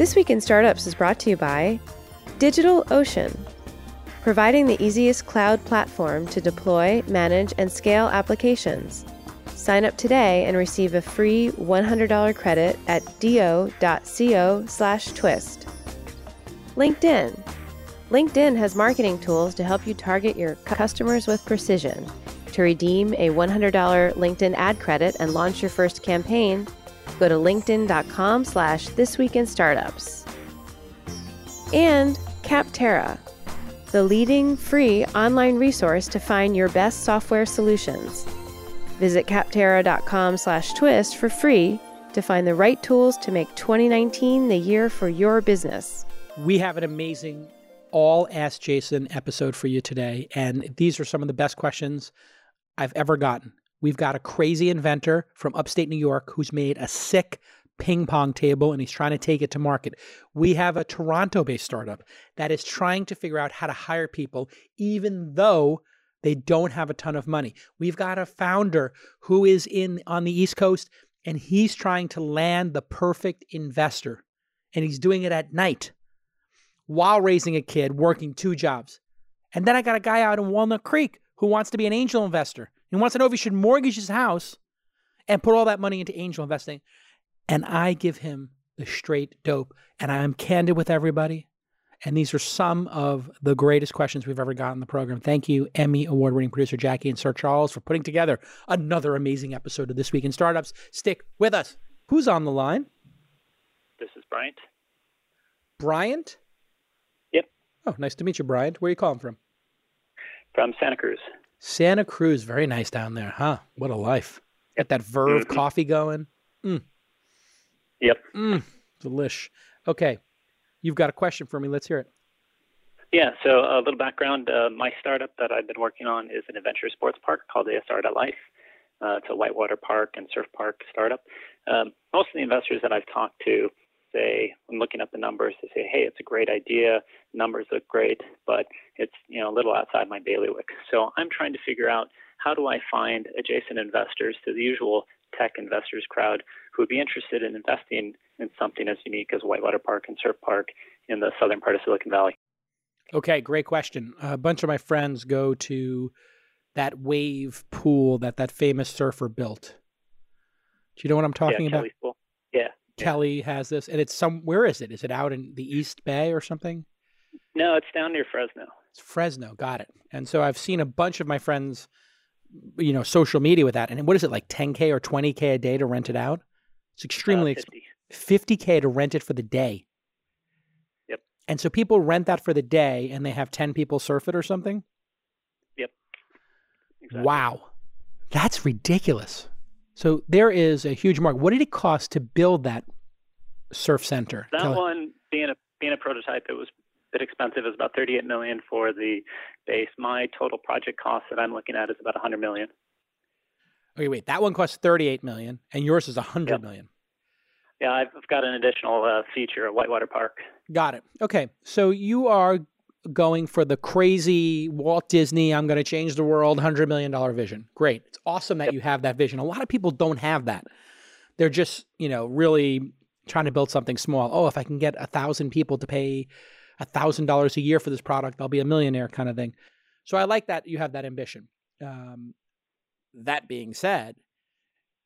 This Week in Startups is brought to you by DigitalOcean, providing the easiest cloud platform to deploy, manage, and scale applications. Sign up today and receive a free $100 credit at do.co slash twist. LinkedIn. LinkedIn has marketing tools to help you target your customers with precision. To redeem a $100 LinkedIn ad credit and launch your first campaign, go to linkedin.com slash this week in startups. And Capterra, the leading free online resource to find your best software solutions. Visit capterra.com slash twist for free to find the right tools to make 2019 the year for your business. We have an amazing all Ask Jason episode for you today. And these are some of the best questions I've ever gotten. We've got a crazy inventor from upstate New York who's made a sick ping pong table and he's trying to take it to market. We have a Toronto based startup that is trying to figure out how to hire people, even though they don't have a ton of money. We've got a founder who is in on the East Coast and he's trying to land the perfect investor. And he's doing it at night while raising a kid, working two jobs. And then I got a guy out in Walnut Creek who wants to be an angel investor and wants to know if he should mortgage his house and put all that money into angel investing. And I give him the straight dope. And I'm candid with everybody. And these are some of the greatest questions we've ever gotten in the program. Thank you, Emmy award winning producer Jackie and Sir Charles, for putting together another amazing episode of This Week in Startups. Stick with us. Who's on the line? This is Bryant. Bryant? Yep. Oh, nice to meet you, Bryant. Where are you calling from? From Santa Cruz. Santa Cruz, very nice down there, huh? What a life. Get that Verve Mm-hmm. coffee going. Mm, Yep. mm, delish. Okay, you've got a question for me. Let's hear it. Yeah, so a little background. Uh, my startup that I've been working on is an adventure sports park called ASR Life. Uh, it's a whitewater park and surf park startup. Um, most of the investors that I've talked to say, when looking at the numbers, they say, hey, it's a great idea. Numbers look great, but it's you know a little outside my bailiwick. So I'm trying to figure out how do I find adjacent investors to the usual tech investors crowd who would be interested in investing in something as unique as Whitewater Park and Surf Park in the southern part of Silicon Valley. Okay, great question. A bunch of my friends go to that wave pool that that famous surfer built. Do you know what I'm talking yeah, about? Pool. Kelly has this, and it's some. Where is it? Is it out in the East Bay or something? No, it's down near Fresno. It's Fresno. Got it. And so I've seen a bunch of my friends, you know, social media with that. And what is it like, 10k or 20k a day to rent it out? It's extremely Uh, expensive. 50. 50k to rent it for the day. Yep. And so people rent that for the day, and they have 10 people surf it or something. Yep. Exactly. Wow, that's ridiculous. So there is a huge market. What did it cost to build that surf center? That Kelly? one being a being a prototype, it was a bit expensive. It was about 38 million for the base. My total project cost that I'm looking at is about 100 million. Okay, wait. That one costs 38 million, and yours is 100 Yep. million. Yeah, I've got an additional uh, feature at Whitewater Park. Got it. Okay. So you are going for the crazy Walt Disney, I'm going to change the world $100 million vision. Great. It's awesome that you have that vision. A lot of people don't have that. They're just, you know, really trying to build something small. Oh, if I can get a thousand people to pay a thousand dollars a year for this product, I'll be a millionaire kind of thing. So I like that you have that ambition. Um, that being said,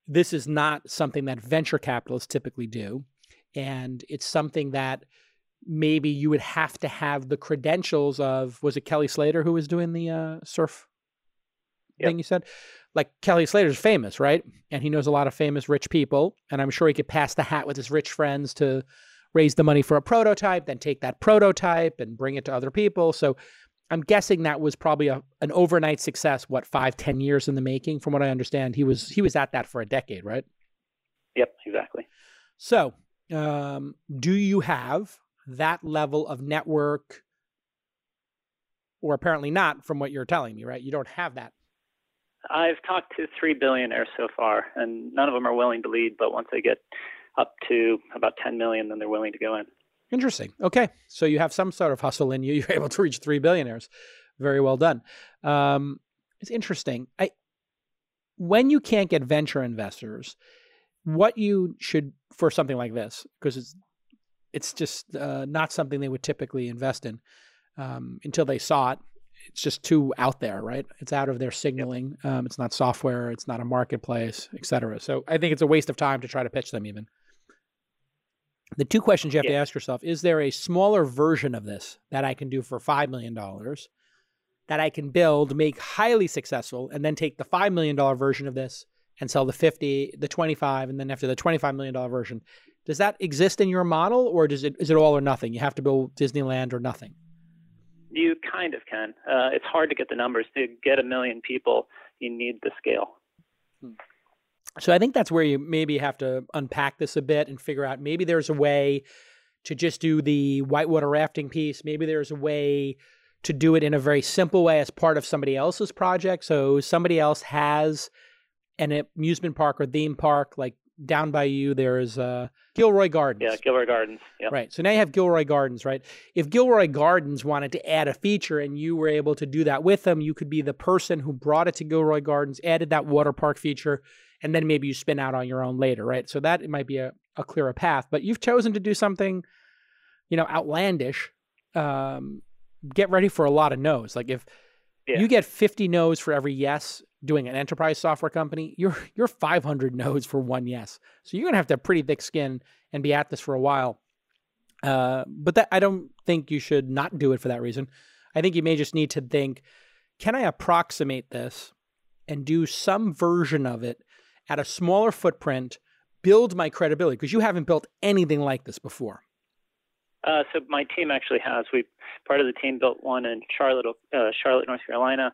this is not something that venture capitalists typically do. And it's something that maybe you would have to have the credentials of was it Kelly Slater who was doing the uh, surf Yep. thing you said? Like Kelly Slater's famous, right? And he knows a lot of famous rich people. And I'm sure he could pass the hat with his rich friends to raise the money for a prototype, then take that prototype and bring it to other people. So I'm guessing that was probably a, an overnight success, what, five, ten years in the making, from what I understand. He was he was at that for a decade, right? Yep, exactly. So, um, do you have that level of network, or apparently not, from what you're telling me, right? You don't have that. I've talked to three billionaires so far, and none of them are willing to lead. But once they get up to about 10 million, then they're willing to go in. Interesting. Okay, so you have some sort of hustle in you. You're able to reach three billionaires. Very well done. Um, it's interesting. I when you can't get venture investors, what you should for something like this because it's it's just uh, not something they would typically invest in um, until they saw it. It's just too out there, right? It's out of their signaling. Um, it's not software. It's not a marketplace, et cetera. So I think it's a waste of time to try to pitch them even. The two questions you have yeah. to ask yourself is there a smaller version of this that I can do for $5 million that I can build, make highly successful, and then take the $5 million version of this and sell the 50, the 25, and then after the $25 million version. Does that exist in your model or does it, is it all or nothing? You have to build Disneyland or nothing? You kind of can. Uh, it's hard to get the numbers. To get a million people, you need the scale. Hmm. So I think that's where you maybe have to unpack this a bit and figure out maybe there's a way to just do the whitewater rafting piece. Maybe there's a way to do it in a very simple way as part of somebody else's project. So somebody else has an amusement park or theme park, like down by you, there's uh, Gilroy Gardens. Yeah, Gilroy Gardens. Yep. Right. So now you have Gilroy Gardens, right? If Gilroy Gardens wanted to add a feature and you were able to do that with them, you could be the person who brought it to Gilroy Gardens, added that water park feature, and then maybe you spin out on your own later, right? So that it might be a, a clearer path. But you've chosen to do something, you know, outlandish. Um, get ready for a lot of no's. Like if yeah. you get 50 no's for every yes doing an enterprise software company, you're you're 500 no's for one yes. So you're gonna have to have pretty thick skin and be at this for a while. Uh, but that I don't think you should not do it for that reason. I think you may just need to think, can I approximate this and do some version of it at a smaller footprint, build my credibility because you haven't built anything like this before. Uh, so my team actually has. We part of the team built one in Charlotte, uh, Charlotte, North Carolina,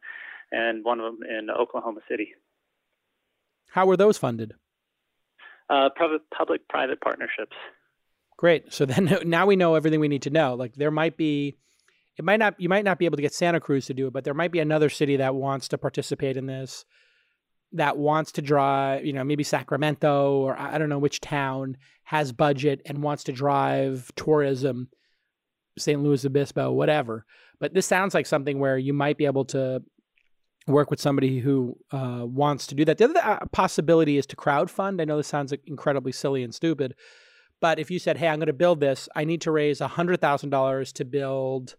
and one of them in Oklahoma City. How were those funded? Uh, public-private partnerships. Great. So then now we know everything we need to know. Like there might be, it might not, you might not be able to get Santa Cruz to do it, but there might be another city that wants to participate in this that wants to drive, you know, maybe Sacramento or I don't know which town has budget and wants to drive tourism, San Luis Obispo, whatever. But this sounds like something where you might be able to work with somebody who uh, wants to do that. The other uh, possibility is to crowdfund. I know this sounds incredibly silly and stupid, but if you said, "Hey, I'm going to build this. I need to raise hundred thousand dollars to build."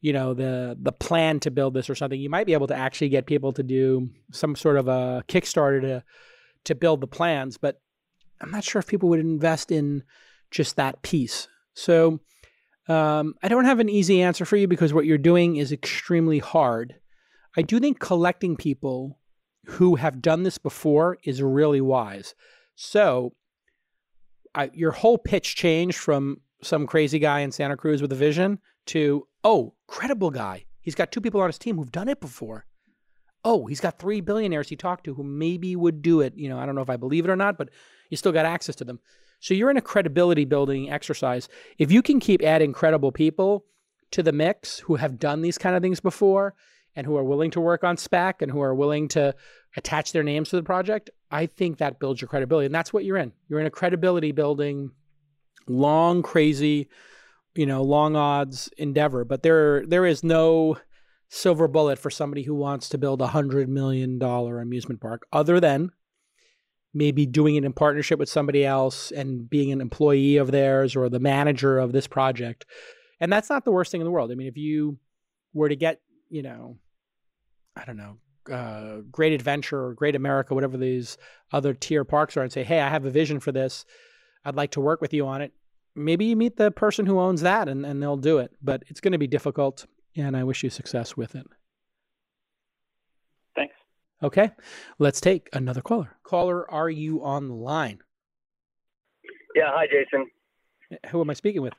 You know the the plan to build this or something you might be able to actually get people to do some sort of a kickstarter to to build the plans but i'm not sure if people would invest in just that piece. So um, i don't have an easy answer for you because what you're doing is extremely hard. I do think collecting people who have done this before is really wise. So I, your whole pitch changed from some crazy guy in santa cruz with a vision to Oh, credible guy. He's got two people on his team who've done it before. Oh, he's got three billionaires he talked to who maybe would do it. You know, I don't know if I believe it or not, but you still got access to them. So you're in a credibility building exercise. If you can keep adding credible people to the mix who have done these kind of things before and who are willing to work on spec and who are willing to attach their names to the project, I think that builds your credibility. And that's what you're in. You're in a credibility building, long, crazy you know, long odds endeavor, but there there is no silver bullet for somebody who wants to build a hundred million dollar amusement park, other than maybe doing it in partnership with somebody else and being an employee of theirs or the manager of this project. And that's not the worst thing in the world. I mean, if you were to get, you know, I don't know, uh, Great Adventure or Great America, whatever these other tier parks are, and say, hey, I have a vision for this. I'd like to work with you on it maybe you meet the person who owns that and, and they'll do it. But it's going to be difficult, and I wish you success with it. Thanks. Okay, let's take another caller. Caller, are you on the line? Yeah, hi, Jason. Who am I speaking with?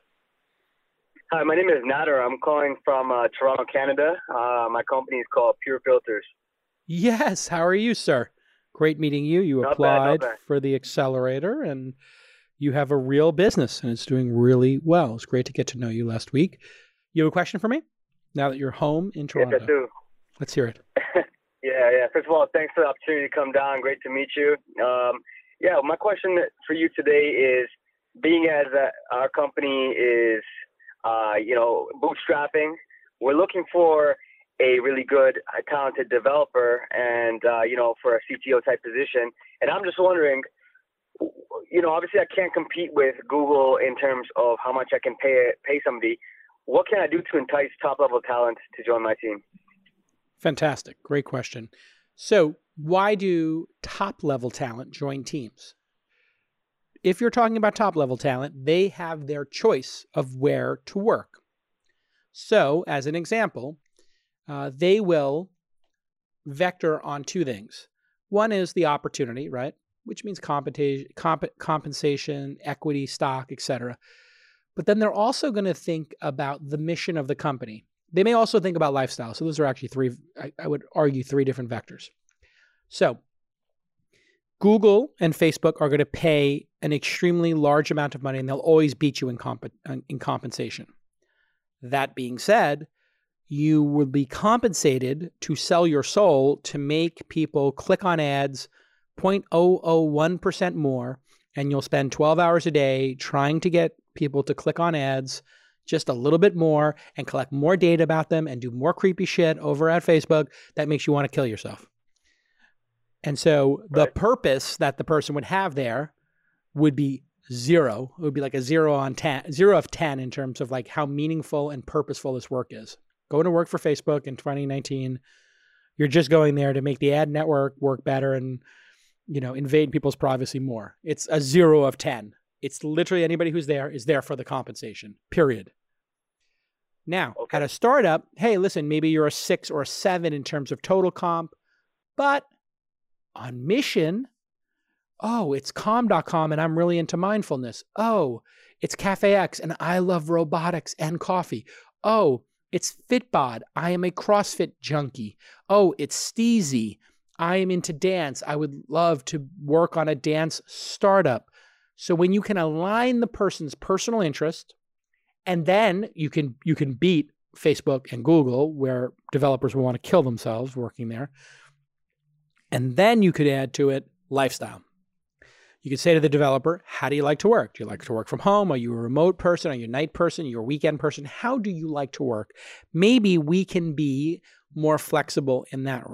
Hi, my name is Nader. I'm calling from uh, Toronto, Canada. Uh, my company is called Pure Filters. Yes. How are you, sir? Great meeting you. You not applied bad, for the accelerator and you have a real business and it's doing really well. It's great to get to know you last week. You have a question for me now that you're home in Toronto? Yes, I do. Let's hear it. yeah, yeah. First of all, thanks for the opportunity to come down. Great to meet you. Um, yeah, my question for you today is being as a, our company is, uh, you know, bootstrapping, we're looking for a really good, uh, talented developer and, uh, you know, for a CTO type position. And I'm just wondering, you know, obviously I can't compete with Google in terms of how much I can pay pay somebody. What can I do to entice top level talent to join my team? Fantastic. Great question. So, why do top level talent join teams? If you're talking about top level talent, they have their choice of where to work. So, as an example, uh, they will vector on two things. One is the opportunity, right? Which means compensation, comp- compensation equity, stock, etc. But then they're also going to think about the mission of the company. They may also think about lifestyle. So those are actually three, I, I would argue, three different vectors. So Google and Facebook are going to pay an extremely large amount of money and they'll always beat you in, comp- in compensation. That being said, you will be compensated to sell your soul to make people click on ads 0.001% more, and you'll spend 12 hours a day trying to get people to click on ads just a little bit more and collect more data about them and do more creepy shit over at Facebook that makes you want to kill yourself. And so the purpose that the person would have there would be zero. It would be like a zero on 10, zero of 10 in terms of like how meaningful and purposeful this work is. Going to work for Facebook in 2019, you're just going there to make the ad network work better and, you know, invade people's privacy more. It's a zero of 10. It's literally anybody who's there is there for the compensation, period. Now, okay. at a startup, hey, listen, maybe you're a six or a seven in terms of total comp, but on mission, Oh, it's calm.com and I'm really into mindfulness. Oh, it's Cafe X and I love robotics and coffee. Oh, it's Fitbod. I am a CrossFit junkie. Oh, it's Steezy. I am into dance. I would love to work on a dance startup. So when you can align the person's personal interest, and then you can you can beat Facebook and Google, where developers will want to kill themselves working there. And then you could add to it lifestyle. You could say to the developer, How do you like to work? Do you like to work from home? Are you a remote person? Are you a night person? Are you a weekend person? How do you like to work? Maybe we can be more flexible in that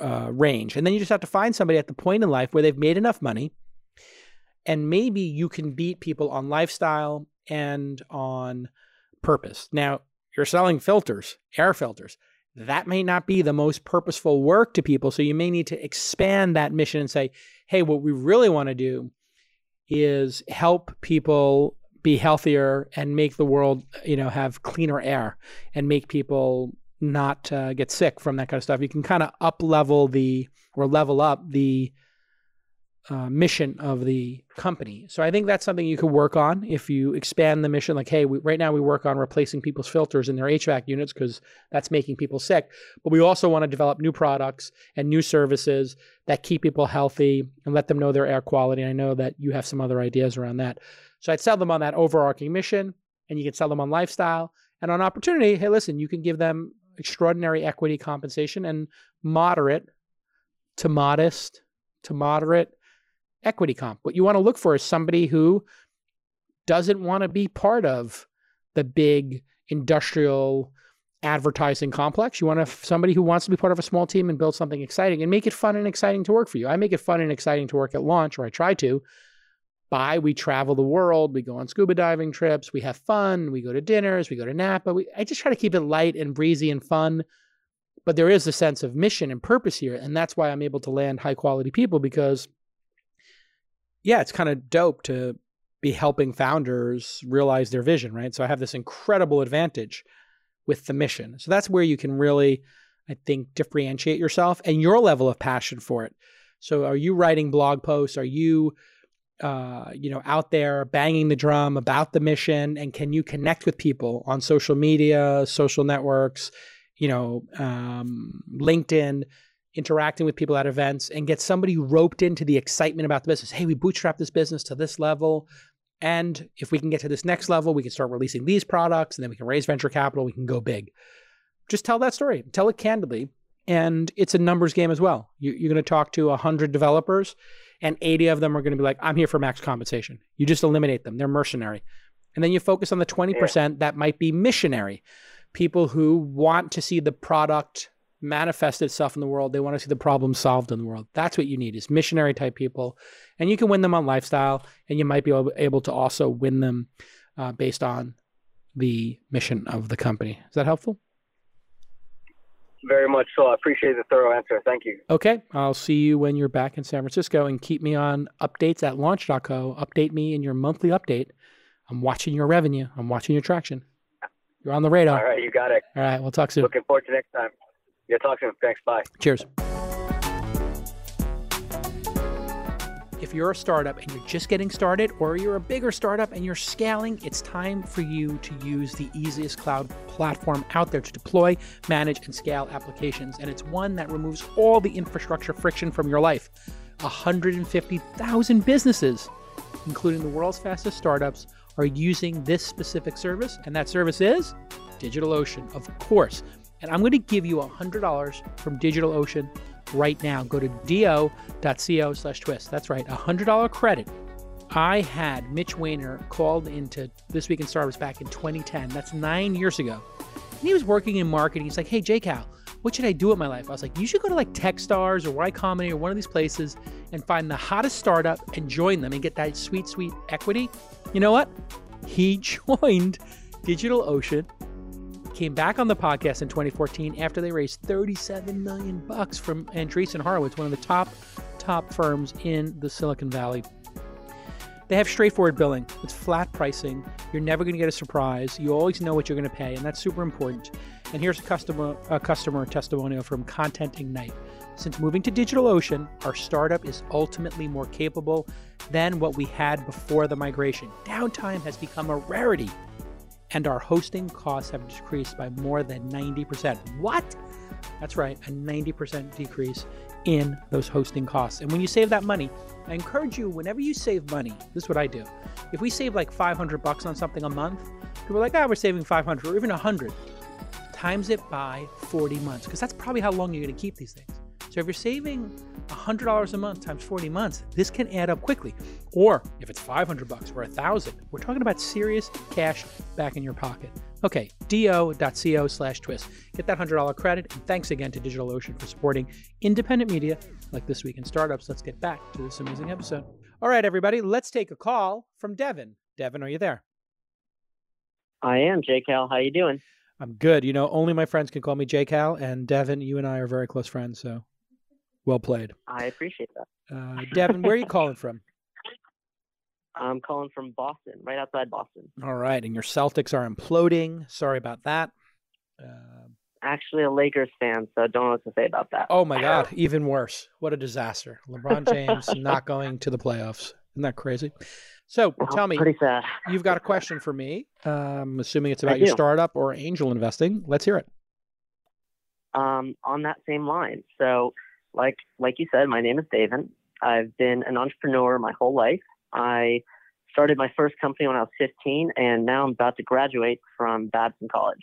uh, range. And then you just have to find somebody at the point in life where they've made enough money. And maybe you can beat people on lifestyle and on purpose. Now, you're selling filters, air filters that may not be the most purposeful work to people. So you may need to expand that mission and say, hey, what we really want to do is help people be healthier and make the world, you know, have cleaner air and make people not uh, get sick from that kind of stuff. You can kind of up level the or level up the uh, mission of the company. So I think that's something you could work on if you expand the mission. Like, hey, we, right now we work on replacing people's filters in their HVAC units because that's making people sick. But we also want to develop new products and new services that keep people healthy and let them know their air quality. And I know that you have some other ideas around that. So I'd sell them on that overarching mission, and you can sell them on lifestyle and on opportunity. Hey, listen, you can give them extraordinary equity compensation and moderate to modest to moderate equity comp. What you want to look for is somebody who doesn't want to be part of the big industrial advertising complex. You want to somebody who wants to be part of a small team and build something exciting and make it fun and exciting to work for you. I make it fun and exciting to work at launch, or I try to. By we travel the world, we go on scuba diving trips, we have fun, we go to dinners, we go to Napa. We, I just try to keep it light and breezy and fun. But there is a sense of mission and purpose here, and that's why I'm able to land high quality people because yeah, it's kind of dope to be helping founders realize their vision, right? So I have this incredible advantage with the mission. So that's where you can really, I think, differentiate yourself and your level of passion for it. So are you writing blog posts? Are you, uh, you know, out there banging the drum about the mission? And can you connect with people on social media, social networks, you know, um, LinkedIn? interacting with people at events and get somebody roped into the excitement about the business. Hey, we bootstrap this business to this level. And if we can get to this next level, we can start releasing these products and then we can raise venture capital. We can go big. Just tell that story, tell it candidly. And it's a numbers game as well. You, are going to talk to 100 developers, and 80 of them are going to be like, I'm here for max compensation. You just eliminate them, they're mercenary. And then you focus on the 20% that might be missionary people who want to see the product manifest itself in the world. They want to see the problem solved in the world. That's what you need is missionary type people. And you can win them on lifestyle and you might be able to also win them uh, based on the mission of the company. Is that helpful? Very much so. I appreciate the thorough answer. Thank you. Okay. I'll see you when you're back in San Francisco and keep me on updates at launch.co. Update me in your monthly update. I'm watching your revenue. I'm watching your traction. You're on the radar. All right. You got it. All right. We'll talk soon. Looking forward to next time. Yeah. Talk soon. Thanks. Bye. Cheers. If you're a startup and you're just getting started, or you're a bigger startup and you're scaling, it's time for you to use the easiest cloud platform out there to deploy, manage, and scale applications. And it's one that removes all the infrastructure friction from your life. 150,000 businesses, including the world's fastest startups, are using this specific service. And that service is DigitalOcean, of course. And I'm going to give you $100 from DigitalOcean right now. Go to do.co slash twist. That's right, a $100 credit. I had Mitch Wainer called into This Week in Startups back in 2010. That's nine years ago. And he was working in marketing. He's like, hey, JCal, what should I do with my life? I was like, you should go to like Techstars or Y Combinator or one of these places and find the hottest startup and join them and get that sweet, sweet equity. You know what? He joined DigitalOcean came back on the podcast in 2014 after they raised 37 million bucks from Andreessen Horowitz, one of the top top firms in the Silicon Valley. They have straightforward billing. It's flat pricing. You're never going to get a surprise. You always know what you're going to pay, and that's super important. And here's a customer a customer testimonial from Content Ignite. Since moving to DigitalOcean, our startup is ultimately more capable than what we had before the migration. Downtime has become a rarity and our hosting costs have decreased by more than 90%. What? That's right, a 90% decrease in those hosting costs. And when you save that money, I encourage you whenever you save money, this is what I do. If we save like 500 bucks on something a month, people are like, "Ah, oh, we're saving 500 or even 100." Times it by 40 months because that's probably how long you're going to keep these things. So if you're saving $100 a month times 40 months, this can add up quickly. Or if it's 500 bucks or 1000, we're talking about serious cash back in your pocket. Okay, do.co slash twist. Get that $100 credit. And thanks again to DigitalOcean for supporting independent media like This Week in Startups. Let's get back to this amazing episode. All right, everybody, let's take a call from Devin. Devin, are you there? I am, J Cal. How you doing? I'm good. You know, only my friends can call me J Cal, and Devin, you and I are very close friends, so well played. I appreciate that. Uh, Devin, where are you calling from? I'm calling from Boston, right outside Boston. All right, and your Celtics are imploding. Sorry about that. Uh, Actually, a Lakers fan, so don't know what to say about that. Oh my God, even worse! What a disaster! LeBron James not going to the playoffs. Isn't that crazy? So well, tell me, pretty sad. you've got a question for me. Um, assuming it's about your startup or angel investing. Let's hear it. Um, on that same line, so like like you said, my name is David. I've been an entrepreneur my whole life. I started my first company when I was 15, and now I'm about to graduate from Babson College.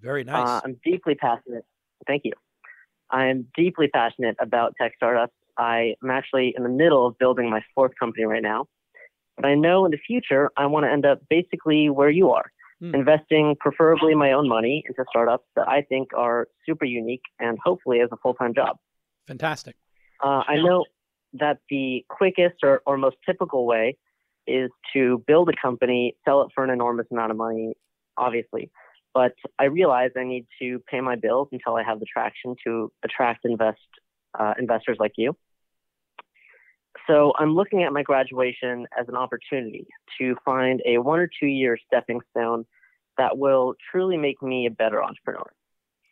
Very nice. Uh, I'm deeply passionate. Thank you. I am deeply passionate about tech startups. I am actually in the middle of building my fourth company right now. But I know in the future, I want to end up basically where you are, hmm. investing preferably my own money into startups that I think are super unique and hopefully as a full time job. Fantastic. Uh, I know that the quickest or, or most typical way is to build a company, sell it for an enormous amount of money, obviously. But I realize I need to pay my bills until I have the traction to attract invest uh, investors like you. So I'm looking at my graduation as an opportunity to find a one or two year stepping stone that will truly make me a better entrepreneur.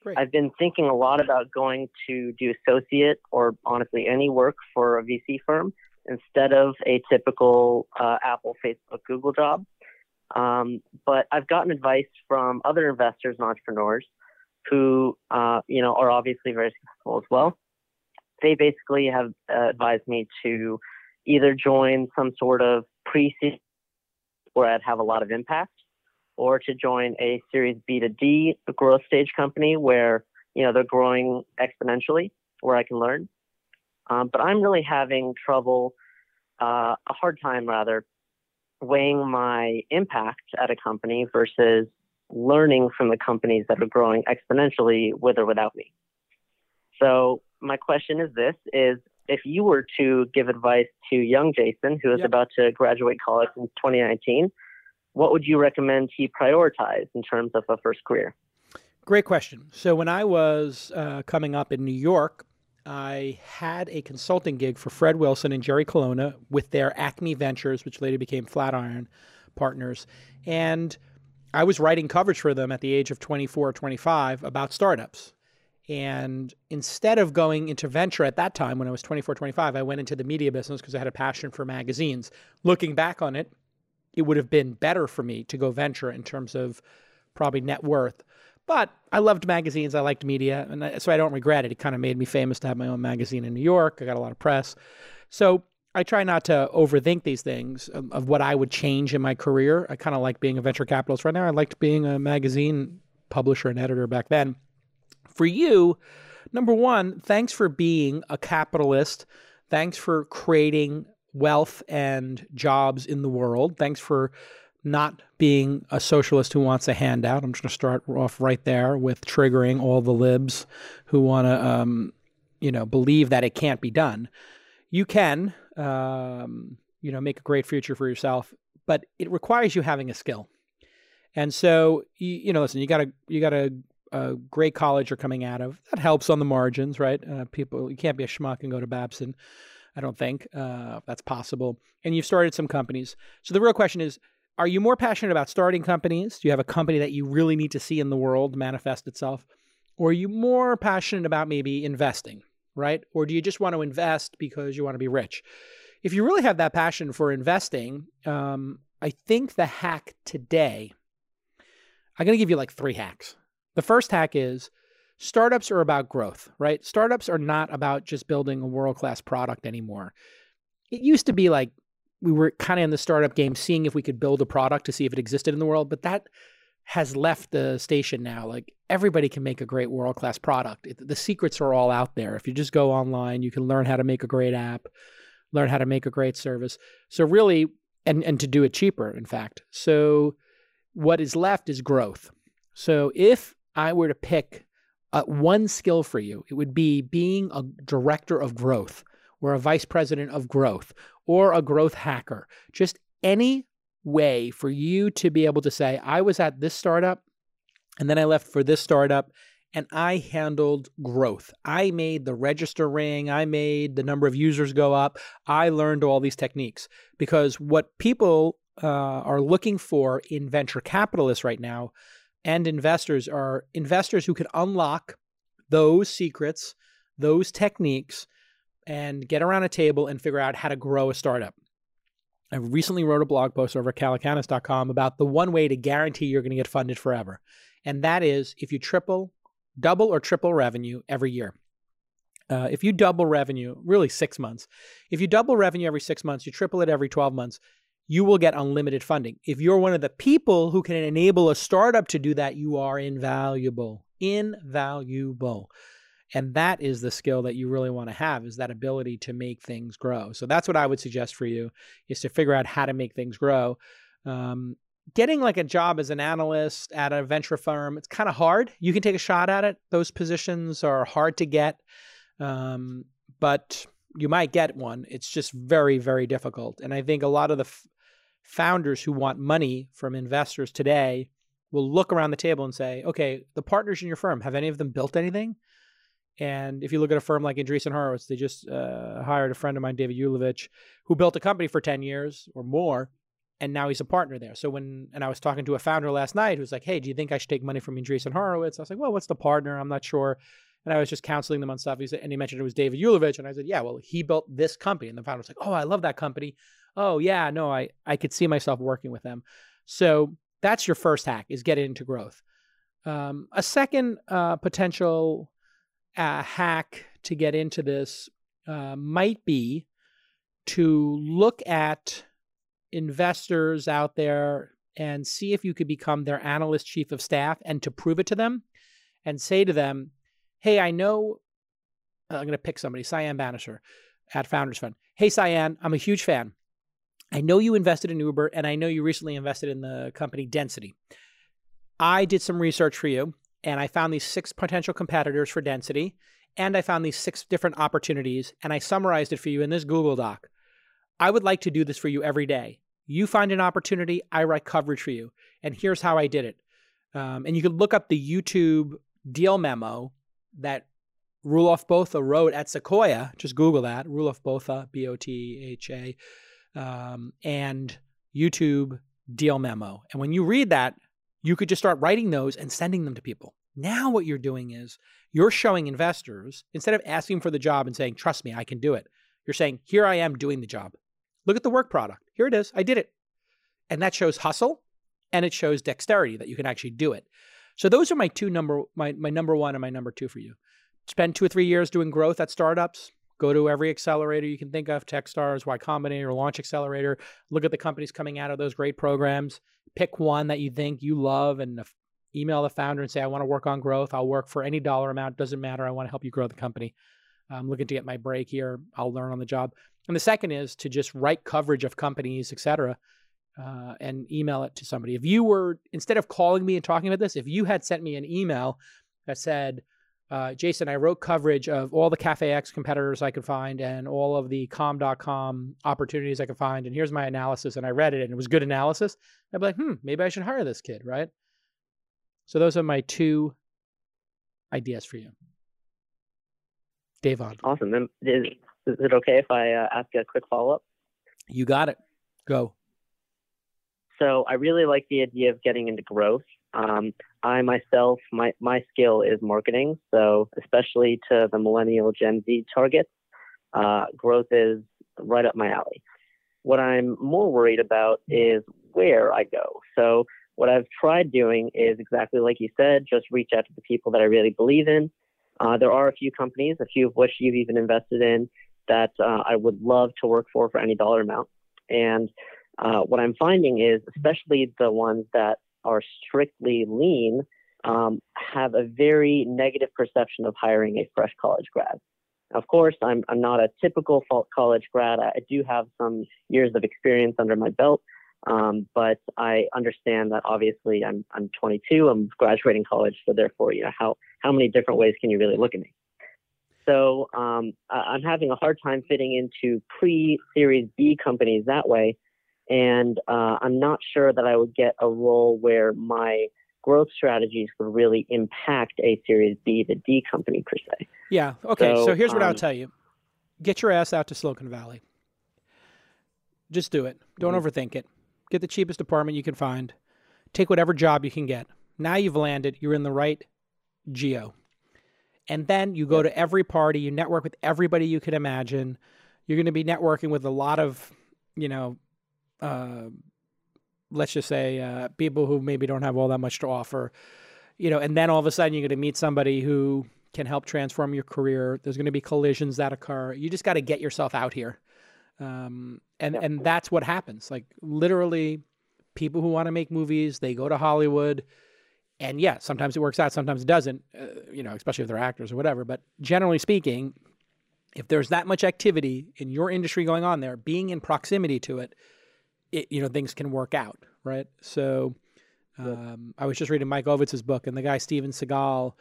Great. I've been thinking a lot about going to do associate or honestly any work for a VC firm instead of a typical uh, Apple, Facebook, Google job. Um, but I've gotten advice from other investors and entrepreneurs who, uh, you know, are obviously very successful as well. They basically have uh, advised me to either join some sort of pre-seed where I'd have a lot of impact, or to join a Series B to D growth stage company where you know they're growing exponentially, where I can learn. Um, but I'm really having trouble, uh, a hard time rather, weighing my impact at a company versus learning from the companies that are growing exponentially with or without me. So my question is this: is if you were to give advice to young Jason, who is Yep. about to graduate college in 2019, what would you recommend he prioritize in terms of a first career? Great question. So when I was uh, coming up in New York, I had a consulting gig for Fred Wilson and Jerry Colonna with their Acme Ventures, which later became Flatiron Partners. And I was writing coverage for them at the age of 24 or 25 about startups. And instead of going into venture at that time, when I was 24, 25, I went into the media business because I had a passion for magazines. Looking back on it, it would have been better for me to go venture in terms of probably net worth. But I loved magazines. I liked media. And so I don't regret it. It kind of made me famous to have my own magazine in New York. I got a lot of press. So I try not to overthink these things of, of what I would change in my career. I kind of like being a venture capitalist right now. I liked being a magazine publisher and editor back then. For you, number one, thanks for being a capitalist. Thanks for creating wealth and jobs in the world. Thanks for not being a socialist who wants a handout. I'm just going to start off right there with triggering all the libs who want to, um, you know, believe that it can't be done. You can, um, you know, make a great future for yourself, but it requires you having a skill. And so, you, you know, listen, you got a you got a, a great college you're coming out of. That helps on the margins, right? Uh, people, you can't be a schmuck and go to Babson. I don't think uh, that's possible. And you've started some companies. So the real question is are you more passionate about starting companies? Do you have a company that you really need to see in the world manifest itself? Or are you more passionate about maybe investing, right? Or do you just want to invest because you want to be rich? If you really have that passion for investing, um, I think the hack today, I'm going to give you like three hacks. The first hack is startups are about growth, right? Startups are not about just building a world class product anymore. It used to be like we were kind of in the startup game, seeing if we could build a product to see if it existed in the world, but that has left the station now. Like everybody can make a great world class product. It, the secrets are all out there. If you just go online, you can learn how to make a great app, learn how to make a great service. So really, and and to do it cheaper, in fact. So what is left is growth. So if I were to pick uh, one skill for you, it would be being a director of growth or a vice president of growth or a growth hacker. Just any way for you to be able to say, I was at this startup and then I left for this startup and I handled growth. I made the register ring, I made the number of users go up, I learned all these techniques because what people uh, are looking for in venture capitalists right now and investors are investors who can unlock those secrets, those techniques, and get around a table and figure out how to grow a startup. I recently wrote a blog post over at calacanis.com about the one way to guarantee you're going to get funded forever. And that is if you triple, double, or triple revenue every year. Uh, if you double revenue, really six months, if you double revenue every six months, you triple it every 12 months, you will get unlimited funding. If you're one of the people who can enable a startup to do that, you are invaluable. Invaluable. And that is the skill that you really want to have is that ability to make things grow. So that's what I would suggest for you is to figure out how to make things grow. Um, getting like a job as an analyst at a venture firm, it's kind of hard. You can take a shot at it. Those positions are hard to get. Um, but you might get one. It's just very, very difficult. And I think a lot of the f- founders who want money from investors today will look around the table and say, okay, the partners in your firm, have any of them built anything? And if you look at a firm like Andreessen Horowitz, they just uh, hired a friend of mine, David Ulevitch, who built a company for 10 years or more, and now he's a partner there. So when, and I was talking to a founder last night who's like, hey, do you think I should take money from Andreessen Horowitz? I was like, well, what's the partner? I'm not sure. And I was just counseling them on stuff. He said, and he mentioned it was David Ulevitch. And I said, yeah, well, he built this company. And the founder was like, oh, I love that company. Oh, yeah, no, I, I could see myself working with them. So that's your first hack is get into growth. Um, a second uh, potential uh, hack to get into this uh, might be to look at investors out there and see if you could become their analyst chief of staff and to prove it to them and say to them, hey, I know I'm going to pick somebody, Cyan Banister at Founders Fund. Hey, Cyan, I'm a huge fan. I know you invested in Uber and I know you recently invested in the company Density. I did some research for you and I found these six potential competitors for Density. and I found these six different opportunities and I summarized it for you in this Google Doc. I would like to do this for you every day. You find an opportunity, I write coverage for you. And here's how I did it. Um, and you can look up the YouTube deal memo that Roelof Botha wrote at Sequoia. Just Google that. Roelof Botha, B O T H A, um, and YouTube deal memo. And when you read that, you could just start writing those and sending them to people. Now, what you're doing is you're showing investors, instead of asking for the job and saying, trust me, I can do it, you're saying, here I am doing the job. Look at the work product. Here it is. I did it. And that shows hustle and it shows dexterity that you can actually do it. So those are my two number my, my number one and my number two for you. Spend two or three years doing growth at startups. Go to every accelerator you can think of, Techstars, Y Combinator, Launch Accelerator. Look at the companies coming out of those great programs. Pick one that you think you love and email the founder and say, I want to work on growth. I'll work for any dollar amount. Doesn't matter. I want to help you grow the company. I'm looking to get my break here. I'll learn on the job. And the second is to just write coverage of companies, et cetera, uh, and email it to somebody. If you were, instead of calling me and talking about this, if you had sent me an email that said, uh, Jason, I wrote coverage of all the Cafe X competitors I could find and all of the calm.com opportunities I could find. And here's my analysis. And I read it and it was good analysis. I'd be like, hmm, maybe I should hire this kid, right? So those are my two ideas for you. Davon. Awesome. Then is, is it okay if I uh, ask a quick follow up? You got it. Go. So I really like the idea of getting into growth. Um, I myself, my, my skill is marketing. So especially to the millennial Gen Z targets, uh, growth is right up my alley. What I'm more worried about is where I go. So what I've tried doing is exactly like you said, just reach out to the people that I really believe in. Uh, there are a few companies, a few of which you've even invested in, that uh, I would love to work for for any dollar amount. And uh, what I'm finding is, especially the ones that are strictly lean, um, have a very negative perception of hiring a fresh college grad. Of course, I'm, I'm not a typical college grad. I do have some years of experience under my belt, um, but I understand that obviously I'm I'm 22. I'm graduating college, so therefore, you know how how many different ways can you really look at me? So um, I'm having a hard time fitting into pre-Series B companies that way, and uh, I'm not sure that I would get a role where my growth strategies would really impact a Series B to D company per se. Yeah. Okay. So, so here's what um, I'll tell you: get your ass out to Silicon Valley. Just do it. Don't mm-hmm. overthink it get the cheapest apartment you can find, take whatever job you can get. Now you've landed, you're in the right geo. And then you go to every party, you network with everybody you can imagine. You're going to be networking with a lot of, you know, uh, let's just say uh, people who maybe don't have all that much to offer, you know, and then all of a sudden you're going to meet somebody who can help transform your career. There's going to be collisions that occur. You just got to get yourself out here. Um, and yeah. and that's what happens. Like literally, people who want to make movies, they go to Hollywood, and yeah, sometimes it works out, sometimes it doesn't. Uh, you know, especially if they're actors or whatever. But generally speaking, if there's that much activity in your industry going on there, being in proximity to it, it you know things can work out, right? So. Um, I was just reading Mike Ovitz's book, and the guy Steven Seagal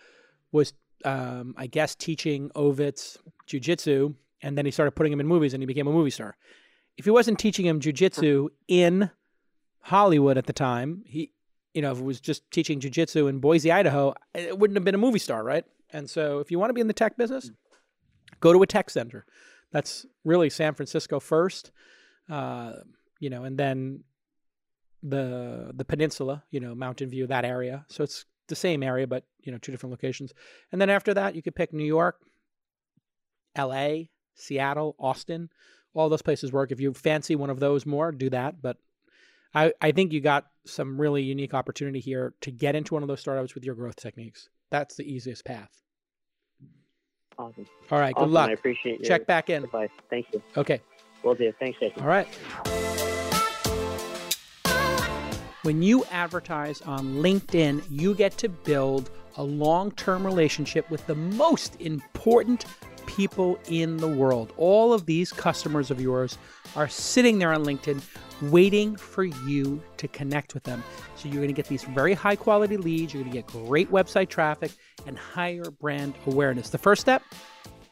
was, um, I guess, teaching Ovitz jujitsu and then he started putting him in movies and he became a movie star. If he wasn't teaching him jujitsu in Hollywood at the time, he, you know, if it was just teaching jujitsu in Boise, Idaho, it wouldn't have been a movie star, right? And so, if you want to be in the tech business, go to a tech center. That's really San Francisco first, uh, you know, and then the the peninsula, you know, Mountain View, that area. So it's the same area, but you know, two different locations. And then after that, you could pick New York, L.A., Seattle, Austin, all those places work. If you fancy one of those more, do that. But I, I think you got some really unique opportunity here to get into one of those startups with your growth techniques. That's the easiest path. Awesome. All right. Awesome. Good luck. I appreciate you. Check back in. Advice. Thank you. Okay. Will do. Thanks, Jason. All right. When you advertise on LinkedIn, you get to build a long term relationship with the most important people in the world. All of these customers of yours are sitting there on LinkedIn waiting for you to connect with them. So you're going to get these very high quality leads, you're going to get great website traffic, and higher brand awareness. The first step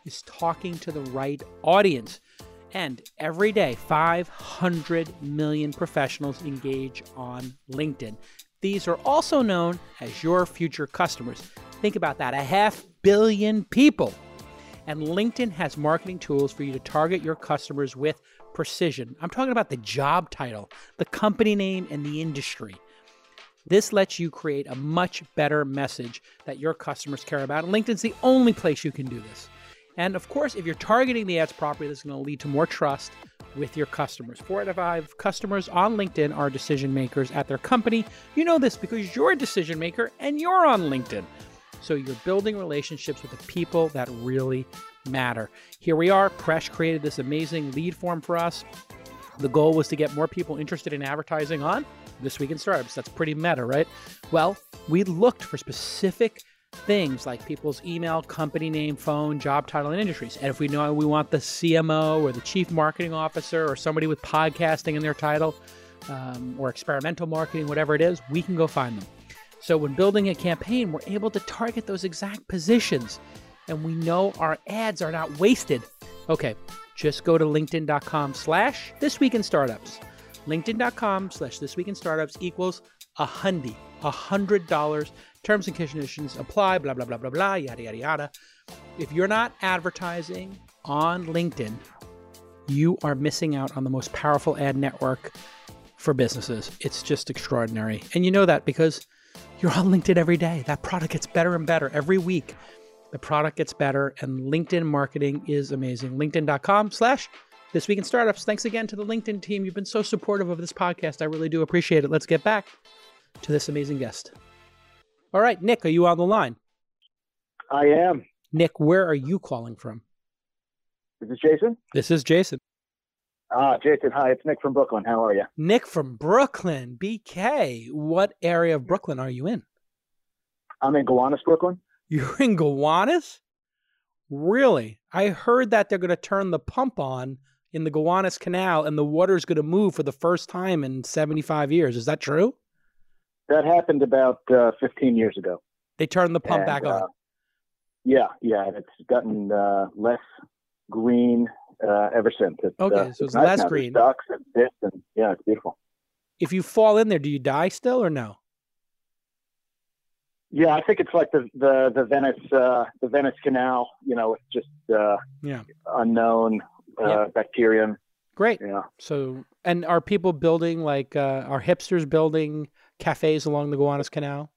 is talking to the right audience. And every day, 500 million professionals engage on LinkedIn. These are also known as your future customers. Think about that a half billion people. And LinkedIn has marketing tools for you to target your customers with precision. I'm talking about the job title, the company name, and the industry. This lets you create a much better message that your customers care about. And LinkedIn's the only place you can do this. And of course, if you're targeting the ads properly, that's going to lead to more trust with your customers. Four out of five customers on LinkedIn are decision makers at their company. You know this because you're a decision maker and you're on LinkedIn. So you're building relationships with the people that really matter. Here we are. Presh created this amazing lead form for us. The goal was to get more people interested in advertising on This Week in Startups. That's pretty meta, right? Well, we looked for specific things like people's email, company name, phone, job title, and industries. And if we know we want the CMO or the chief marketing officer or somebody with podcasting in their title um, or experimental marketing, whatever it is, we can go find them. So when building a campaign, we're able to target those exact positions and we know our ads are not wasted. Okay, just go to linkedin.com slash this week in startups. LinkedIn.com slash this week in startups equals a hundy, a hundred dollars Terms and conditions apply, blah, blah, blah, blah, blah, yada, yada, yada. If you're not advertising on LinkedIn, you are missing out on the most powerful ad network for businesses. It's just extraordinary. And you know that because you're on LinkedIn every day. That product gets better and better every week. The product gets better, and LinkedIn marketing is amazing. LinkedIn.com slash this week in startups. Thanks again to the LinkedIn team. You've been so supportive of this podcast. I really do appreciate it. Let's get back to this amazing guest. All right, Nick, are you on the line? I am. Nick, where are you calling from? This is this Jason? This is Jason. Ah, Jason, hi, it's Nick from Brooklyn. How are you? Nick from Brooklyn, BK. What area of Brooklyn are you in? I'm in Gowanus, Brooklyn. You're in Gowanus? Really? I heard that they're going to turn the pump on in the Gowanus Canal and the water's going to move for the first time in 75 years. Is that true? That happened about uh, 15 years ago. They turned the pump And, back on. uh, yeah, yeah, it's gotten uh, less green uh, ever since. It's, Okay, uh, so it's nice less now. There's green. Ducks and fish, and yeah, it's beautiful. if you fall in there, do you die still or no? Yeah, I think it's like the the the Venice uh, the Venice Canal. You know, it's just uh, Yeah. unknown uh, Yeah. bacterium. Great. Yeah. So, and are people building like uh, are hipsters building cafes along the Gowanus Canal?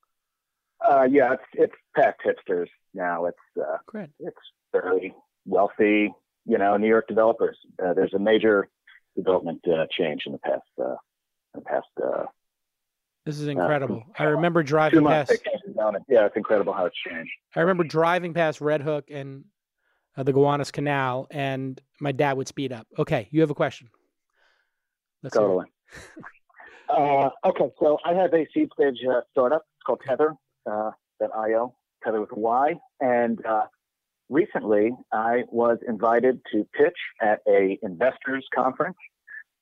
Uh, yeah, it's it's past hipsters now. It's uh, Great. it's very wealthy, you know, New York developers. Uh, there's a major development uh, change in the past, uh, in the past uh, This is incredible. I remember driving past. It. Yeah, it's incredible how it's changed. I remember driving past Red Hook and uh, the Gowanus Canal, and my dad would speed up. Okay, you have a question. Let's. Totally. uh, okay, so I have a seed stage uh, startup. It's called Tether. Uh, that IO Tether with a Y, and uh, recently I was invited to pitch at a investors conference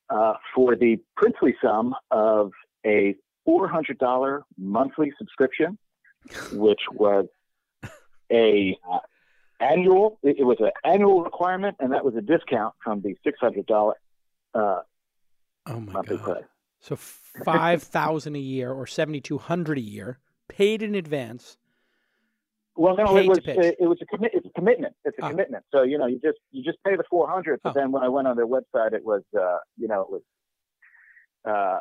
uh, for the princely sum of a $400 monthly subscription, which was a uh, annual. It, it was an annual requirement, and that was a discount from the $600 uh, Oh my monthly god! price. So five thousand a year or seventy two hundred a year, paid in advance. Well, no, it was it, it was a commit. It's a commitment. It's a Ah. commitment. So you know, you just you just pay the four hundred. But Oh. then when I went on their website, it was uh, you know it was uh,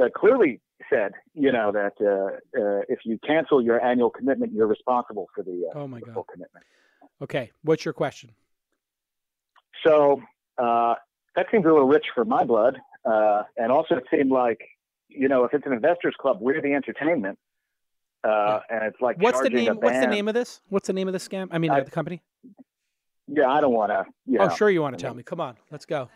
uh, clearly said you know that uh, uh, if you cancel your annual commitment, you're responsible for the, uh, Oh my the god! full commitment. Okay, what's your question? So uh, that seems a little rich for my blood, uh, and also it seemed like you know if it's an investors club, we're the entertainment. Uh, and it's like What's the name? What's the name of this? What's the name of the scam? I mean, I- the company. Yeah, I don't want to. You know, Oh, sure, you want to tell me. Come on, let's go.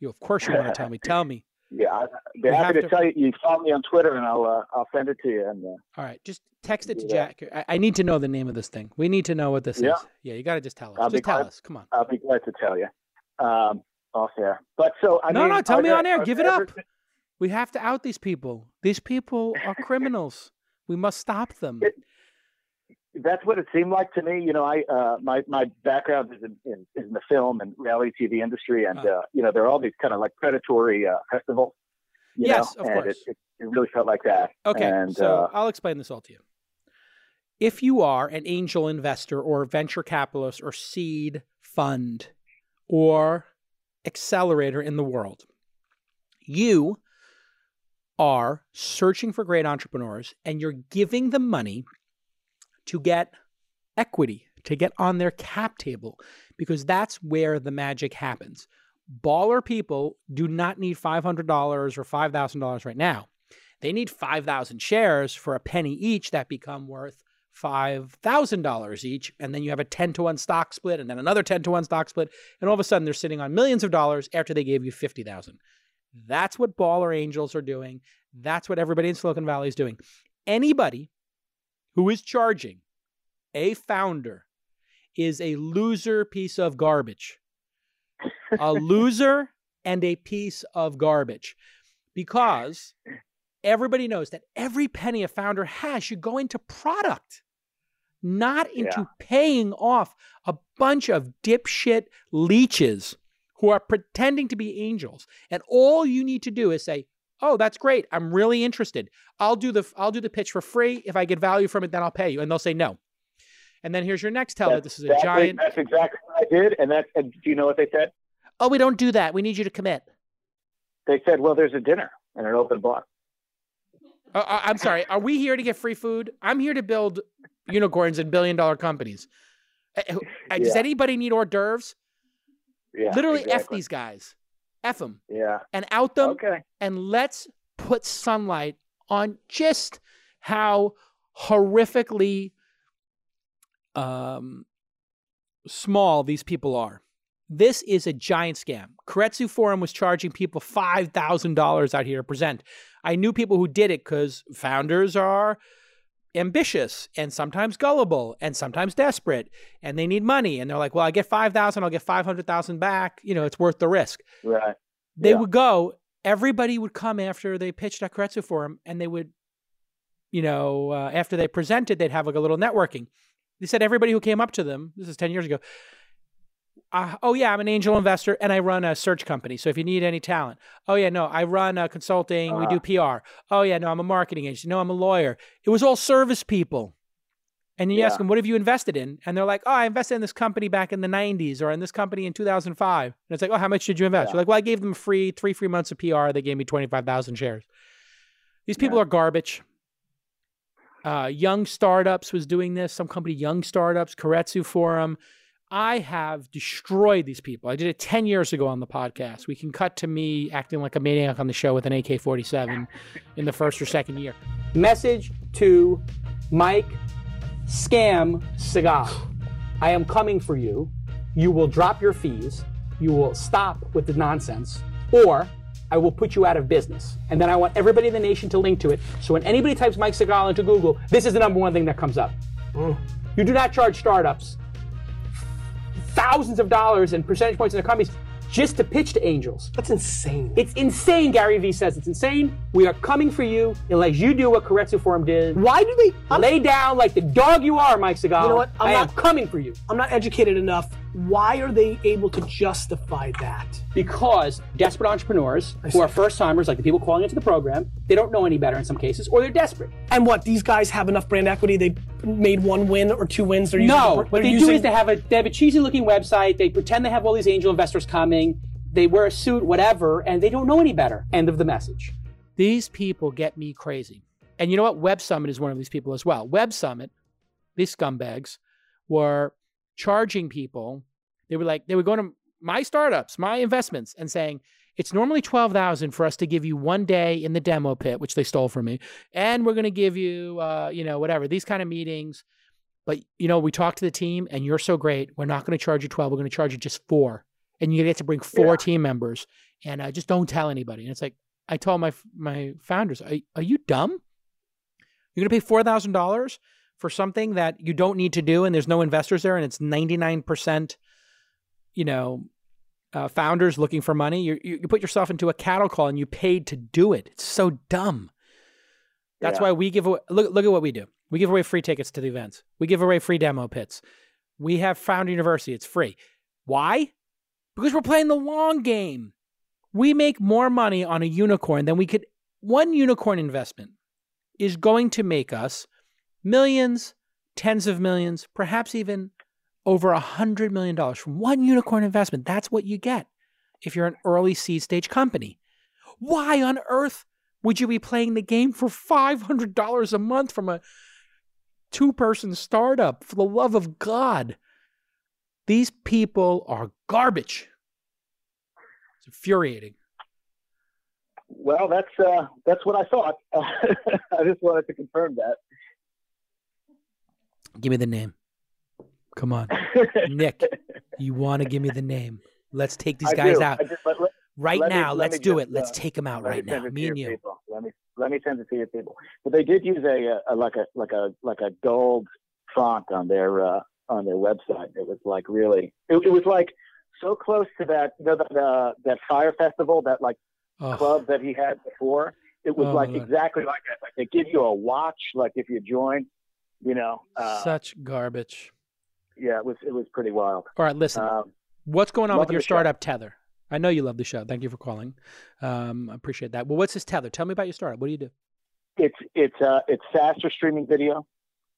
You, of course, you want to tell me. Tell me. Yeah, I'd be happy have to, to- tell you. You follow me on Twitter, and I'll uh, I'll send it to you. And uh, All right, just text it to Jack. I, I need to know the name of this thing. We need to know what this Yeah. is. Yeah, you got to just tell us. I'll just tell glad- us. Come on. I'll be glad to tell you. Um, off air. But so I no, mean, no, tell me there- on air. Give it there up. ever- We have to out these people. These people are criminals. We must stop them. It- That's what it seemed like to me. You know, I uh, my my background is in, in is in the film and reality TV industry, and Ah. uh, you know there are all these kind of like predatory uh, festivals. You Yes, know, of and course. It, it, it really felt like that. Okay, and, so uh, I'll explain this all to you. If you are an angel investor or venture capitalist or seed fund or accelerator in the world, you are searching for great entrepreneurs and you're giving them money to get equity, to get on their cap table, because that's where the magic happens. Baller people do not need $500 or $5,000 right now. They need 5,000 shares for a penny each that become worth $5,000 each. And then you have a 10 to 1 stock split and then another 10 to 1 stock split. And all of a sudden they're sitting on millions of dollars after they gave you 50,000. That's what baller angels are doing. That's what everybody in Silicon Valley is doing. Anybody who is charging a founder is a loser piece of garbage. a loser and a piece of garbage. Because everybody knows that every penny a founder has should go into product, not into Yeah. paying off a bunch of dipshit leeches who are pretending to be angels. And all you need to do is say, "Oh, that's great. I'm really interested. I'll do the I'll do the pitch for free. If I get value from it, then I'll pay you." And they'll say no. And then here's your next tell that this is a exactly- giant. That's exactly what I did, and that. And do you know what they said? Oh, we don't do that. We need you to commit. They said, "Well, there's a dinner and an open bar." Uh, uh, I'm sorry. Are we here to get free food? I'm here to build unicorns and billion dollar companies. Uh, uh, Does Yeah. anybody need hors d'oeuvres? Yeah, Literally, F these guys. F them Yeah. and out them. Okay. And let's put sunlight on just how horrifically um, small these people are. This is a giant scam. Keiretsu Forum was charging people $5,000 out here to present. I knew people who did it because founders are ambitious and sometimes gullible and sometimes desperate and they need money. And they're like, well, I get 5,000, I'll get 500,000 back. You know, it's worth the risk. Right. They Yeah. would go, everybody would come after they pitched at for Forum and they would, you know, uh, after they presented, they'd have like a little networking. They said everybody who came up to them, this is 10 years ago, uh, oh yeah, I'm an angel investor and I run a search company. So if you need any talent, oh yeah, no, I run a consulting. We do PR. Oh yeah, no, I'm a marketing agent. No, I'm a lawyer. It was all service people. And you ask them, what have you invested in? And they're like, oh, I invested in this company back in the 90s or in this company in 2005. And it's like, oh, how much did you invest? Yeah. You're like, well, I gave them free, three free months of PR. They gave me 25,000 shares. These people Yeah. are garbage. Uh, Young Startups was doing this. Some company, Young Startups, Keiretsu Forum. I have destroyed these people. I did it 10 years ago on the podcast. We can cut to me acting like a maniac on the show with an AK 47 in the first or second year. Message to Mike Scam Segal. I am coming for you. You will drop your fees. You will stop with the nonsense, or I will put you out of business. And then I want everybody in the nation to link to it. So when anybody types Mike Segal into Google, this is the number one thing that comes up. Mm. You do not charge startups thousands of dollars and percentage points in their companies just to pitch to angels. That's insane. It's insane, Gary Vee says. It's insane. We are coming for you unless you do what Keiretsu Forum did. Why do they? I'm, Lay down like the dog you are, Mike Segal. You know what? I'm I am not- coming for you. I'm not educated enough. Why are they able to justify that? Because desperate entrepreneurs who are first timers, like the people calling into the program, they don't know any better in some cases, or they're desperate. And what? These guys have enough brand equity. They made one win or two wins. They're using No, the- what they're they do is they have a they have a cheesy looking website. They pretend they have all these angel investors coming. They wear a suit, whatever, and they don't know any better. End of the message. These people get me crazy. And you know what? Web Summit is one of these people as well. Web Summit, these scumbags, were charging people. They were like, they would go to my startups, my investments, and saying, it's normally 12,000 for us to give you one day in the demo pit, which they stole from me. And we're going to give you, uh, you know, whatever, these kind of meetings. But, you know, we talked to the team and you're so great. We're not going to charge you 12. We're going to charge you just four. And you get to bring four Yeah. team members and uh, just don't tell anybody. And it's like, I told my my founders, are, are you dumb? You're going to pay $4,000 for something that you don't need to do and there's no investors there and it's 99%, you know, uh, founders looking for money. You, you you put yourself into a cattle call and you paid to do it. It's so dumb. That's Yeah. why we give away. Look look at what we do. We give away free tickets to the events. We give away free demo pits. We have Founder University. It's free. Why? Because we're playing the long game. We make more money on a unicorn than we could. One unicorn investment is going to make us millions, tens of millions, perhaps even over a hundred million dollars from one unicorn investment. That's what you get if you're an early seed stage company. Why on earth would you be playing the game for five hundred dollars a month from a two person startup? For the love of God, these people are garbage. It's infuriating. Well, that's uh, that's what I thought. I just wanted to confirm that. Give me the name. Come on, Nick. You want to give me the name? Let's take these I guys do. out just- let- let- right let now. let Let's me do just, it. Let's uh, take them out right now. Me and you. people. Let me let me send it to your people. But they did use a, a, a like a like a like a gold font on their uh, on their website. It was like really. It, it was like so close to that that uh, that fire festival that like Oh, club that he had before. It was Oh, like exactly like that. Like they give you a watch, like if you join. You know. Uh, such garbage. yeah, it was it was pretty wild. All right, listen. Um, What's going on with your the show. startup, Tether? I know you love the show. Thank you for calling. Um, I appreciate that. Well, what's this Tether? Tell me about your startup. What do you do? it's it's uh it's faster streaming video.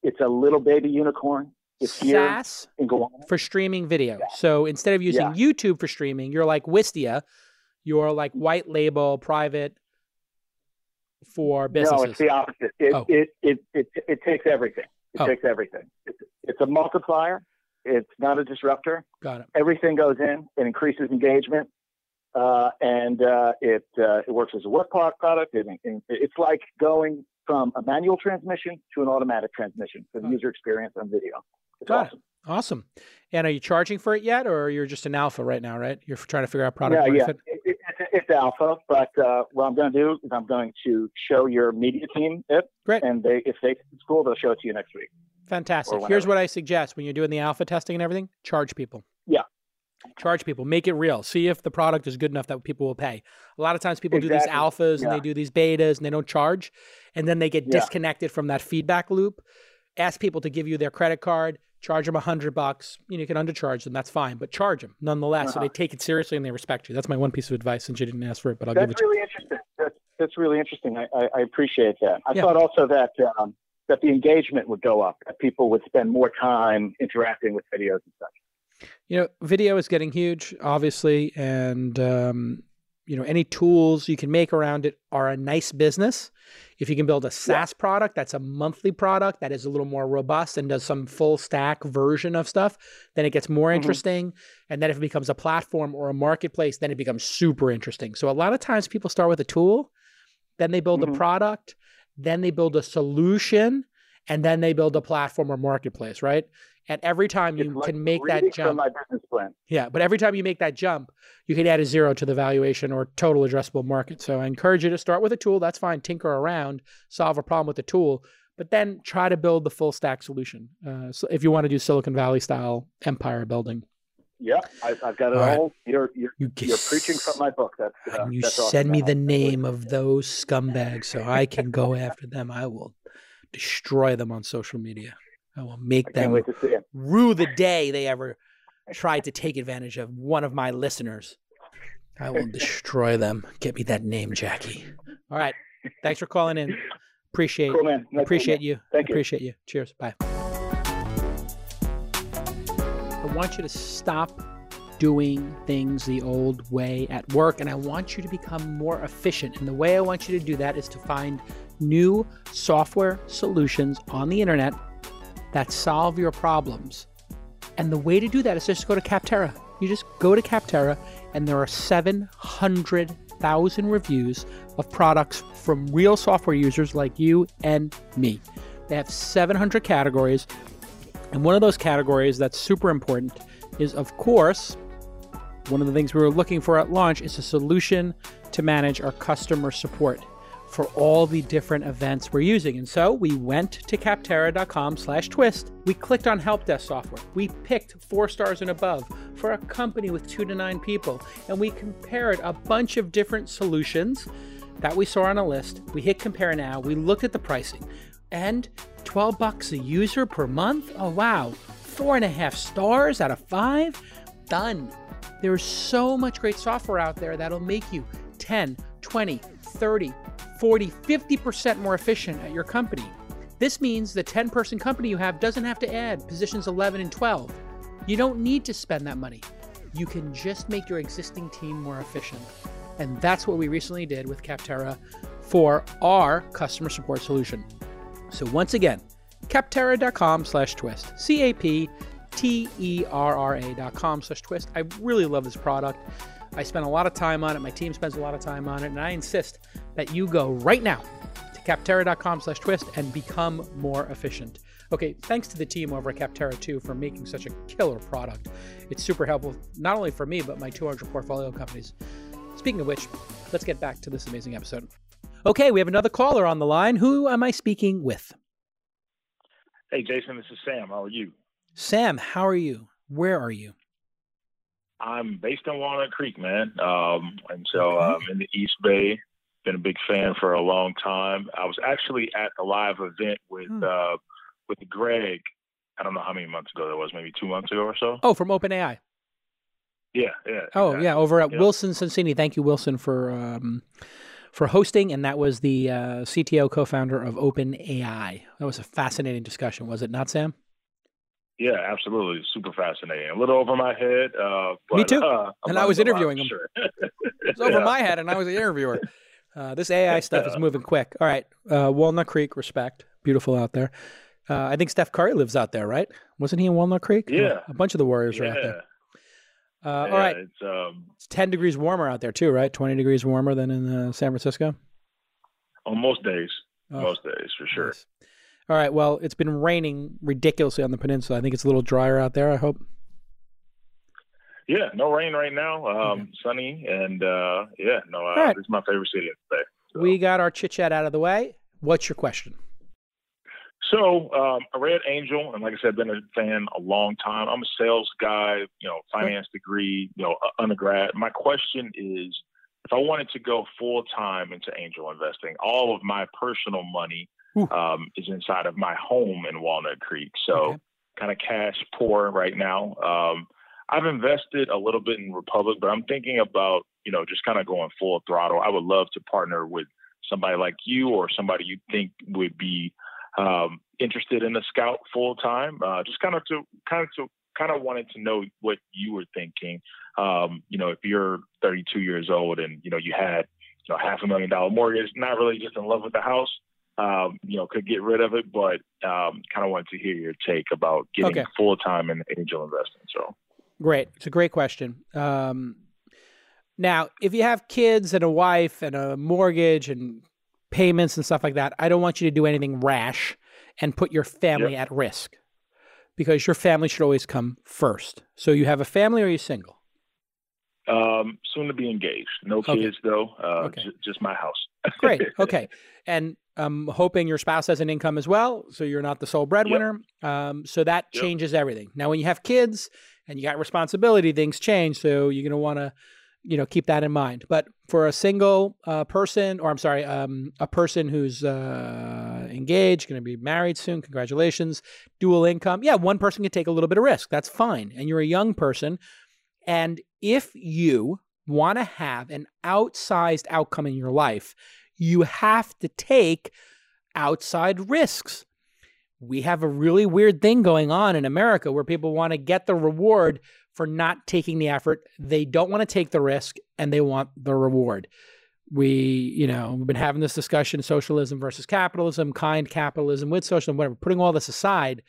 It's a little baby unicorn. It's SaaS in for streaming video. So instead of using YouTube for streaming, you're like Wistia. You're like white label private for businesses. No, it's the opposite. It Oh. it, it it it takes everything. It Oh. takes everything. It's, it's a multiplier. It's not a disruptor. Got it. Everything goes in. It increases engagement, uh, and uh, it uh, it works as a work product. It, it, it's like going from a manual transmission to an automatic transmission for the Oh. user experience on video. It's Got it. awesome. Awesome. And are you charging for it yet, or you're just an alpha right now? Right? You're trying to figure out product yeah, market yeah. it, it's, alpha, but uh, what I'm going to do is I'm going to show your media team it, Great. and they, if they it's cool, they'll show it to you next week. Fantastic. Here's what I suggest when you're doing the alpha testing and everything charge people. Yeah. Charge people. Make it real. See if the product is good enough that people will pay. A lot of times people do these Exactly. alphas and they do these betas and they don't charge. And then they get Yeah. disconnected from that feedback loop. Ask people to give you their credit card, charge them a hundred bucks. You know, you can undercharge them. That's fine, but charge them nonetheless. So Uh-huh. they take it seriously and they respect you. That's my one piece of advice since you didn't ask for it, but I'll give it That's to you. really interesting. That's, that's really interesting. I, I, I appreciate that. I Yeah. thought also that um, that the engagement would go up, that people would spend more time interacting with videos and such. you know video is getting huge obviously and um, you know any tools you can make around it are a nice business. If you can build a saas product that's a monthly product that is a little more robust and does some full stack version of stuff then it gets more Mhm. interesting. And then if it becomes a platform or a marketplace then it becomes super interesting. So a lot of times people start with a tool then they build a Mhm. product then they build a solution and then they build a platform or marketplace right and every time you It's can make that jump my business plan. yeah, but every time you make that jump, you can add a zero to the valuation or total addressable market. So I encourage you to start with a tool. That's fine. Tinker around, solve a problem with the tool, but then try to build the full stack solution. Uh, so if you want to do Silicon Valley style empire building, Yeah, I, I've got it All right. all. You're you're, you you're preaching from my book. That's uh, you that's awesome, send me the name of those scumbags so I can go after them. I will destroy them on social media. I will make I them wait to see it. rue the day they ever tried to take advantage of one of my listeners. I will destroy them. Get me that name, Jackie. All right. Thanks for calling in. Appreciate Cool, man. Nice appreciate you. Thank you. Appreciate you. Cheers. Bye. I want you to stop doing things the old way at work and I want you to become more efficient. And the way I want you to do that is to find new software solutions on the internet that solve your problems. And the way to do that is just go to Capterra. You just go to Capterra, and there are 700,000 reviews of products from real software users like you and me. They have 700 categories. And one of those categories that's super important is, of course, one of the things we were looking for at launch is a solution to manage our customer support. For all the different events we're using. And so we went to capterra.com slash twist. We clicked on help desk software. We picked four stars and above for a company with two to nine people. And we compared a bunch of different solutions that we saw on a list. We hit compare now. We looked at the pricing and 12 bucks a user per month. Oh, wow. Four and a half stars out of five. Done. There's so much great software out there that'll make you 10, 20, 30, 40, 50% more efficient at your company. This means the 10 person company you have doesn't have to add positions 11 and 12. You don't need to spend that money. You can just make your existing team more efficient. And that's what we recently did with Capterra for our customer support solution. So once again, capterra.com slash twist. C-A-P T-E-R-R-A dot com slash twist. I really love this product. I spend a lot of time on it. My team spends a lot of time on it. And I insist that you go right now to capterra.com slash twist and become more efficient. Okay, thanks to the team over at Capterra too for making such a killer product. It's super helpful, not only for me, but my 200 portfolio companies. Speaking of which, let's get back to this amazing episode. Okay, we have another caller on the line. Who am I speaking with? Hey, Jason, this is Sam. How are you? Sam, how are you? Where are you? I'm based in Walnut Creek, man. Um, and so I'm um, in the East Bay. Been a big fan for a long time. I was actually at a live event with hmm. uh, with Greg. I don't know how many months ago that was, maybe two months ago or so. Oh, from OpenAI. Yeah, yeah. Oh, exactly. yeah, over at yep. Wilson Sonsini. Thank you, Wilson, for um, for hosting, and that was the uh, CTO co-founder of OpenAI. That was a fascinating discussion, was it not, Sam? Yeah, absolutely. Super fascinating. A little over my head. Uh, but, Me too. Uh, and I was interviewing him. Sure. it's over yeah. my head, and I was the interviewer. Uh, this AI stuff is moving quick. All right. Uh, Walnut Creek, respect. Beautiful out there. Uh, I think Steph Curry lives out there, right? Wasn't he in Walnut Creek? Yeah. A bunch of the Warriors yeah. are out there. Uh, yeah, all right. It's, um, it's 10 degrees warmer out there, too, right? 20 degrees warmer than in uh, San Francisco? On most days. Oh, most days, for sure. Nice. All right. Well, it's been raining ridiculously on the peninsula. I think it's a little drier out there. I hope. Yeah, no rain right now. Um, okay. Sunny and uh, yeah, no, uh, right. this is my favorite city today. So. We got our chit chat out of the way. What's your question? So um, I read Angel, and like I said, I've been a fan a long time. I'm a sales guy, you know, finance degree, you know, undergrad. My question is, if I wanted to go full time into angel investing, all of my personal money um, is inside of my home in Walnut Creek. So okay. kind of cash poor right now. Um, I've invested a little bit in Republic, but I'm thinking about, you know, just kind of going full throttle. I would love to partner with somebody like you or somebody you think would be um, interested in a scout full time. Uh, just kind of to kind of to kind of wanted to know what you were thinking. Um, you know, if you're 32 years old and you know you had you know half a million dollar mortgage, not really just in love with the house, um, you know, could get rid of it, but um, kind of wanted to hear your take about getting okay. full time in angel investing. So, great, it's a great question. Um, now, if you have kids and a wife and a mortgage and payments and stuff like that, I don't want you to do anything rash and put your family yep. at risk because your family should always come first. So, you have a family or are you single? Um, soon to be engaged. No kids okay. though. Uh, okay. j- just my house. Great. Okay. And I'm hoping your spouse has an income as well, so you're not the sole breadwinner. Yep. Um, so that yep. changes everything. Now, when you have kids and you got responsibility, things change. So you're going to want to, you know, keep that in mind. But for a single uh, person, or I'm sorry, um, a person who's uh, engaged, going to be married soon, congratulations, dual income. Yeah, one person can take a little bit of risk. That's fine. And you're a young person. And if you want to have an outsized outcome in your life, you have to take outside risks. We have a really weird thing going on in America where people want to get the reward for not taking the effort. They don't want to take the risk and they want the reward. We, you know, we've been having this discussion socialism versus capitalism, kind capitalism with socialism, whatever, putting all this aside.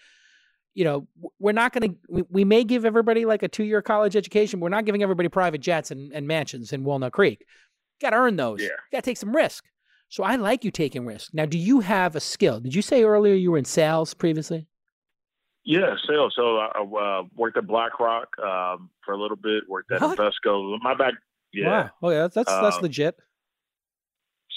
You know, we're not going to, we, we, may give everybody like a two year college education. But We're not giving everybody private jets and, and mansions in Walnut Creek. Got to earn those. Yeah. Got to take some risk. So I like you taking risks. Now, do you have a skill? Did you say earlier you were in sales previously? Yeah, sales. So I uh, worked at BlackRock um, for a little bit. Worked at what? Invesco. My back. Yeah. Wow. Oh yeah, that's that's, um, that's legit.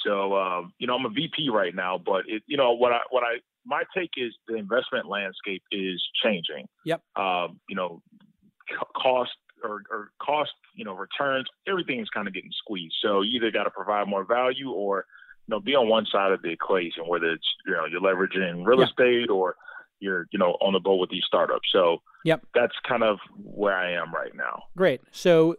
So um, you know, I'm a VP right now, but it, you know what I what I my take is the investment landscape is changing. Yep. Um, you know, cost or, or cost, you know, returns, everything is kind of getting squeezed. So you either got to provide more value or you know be on one side of the equation, whether it's you know you're leveraging real estate or you're you know on the boat with these startups. So yep, that's kind of where I am right now. Great. So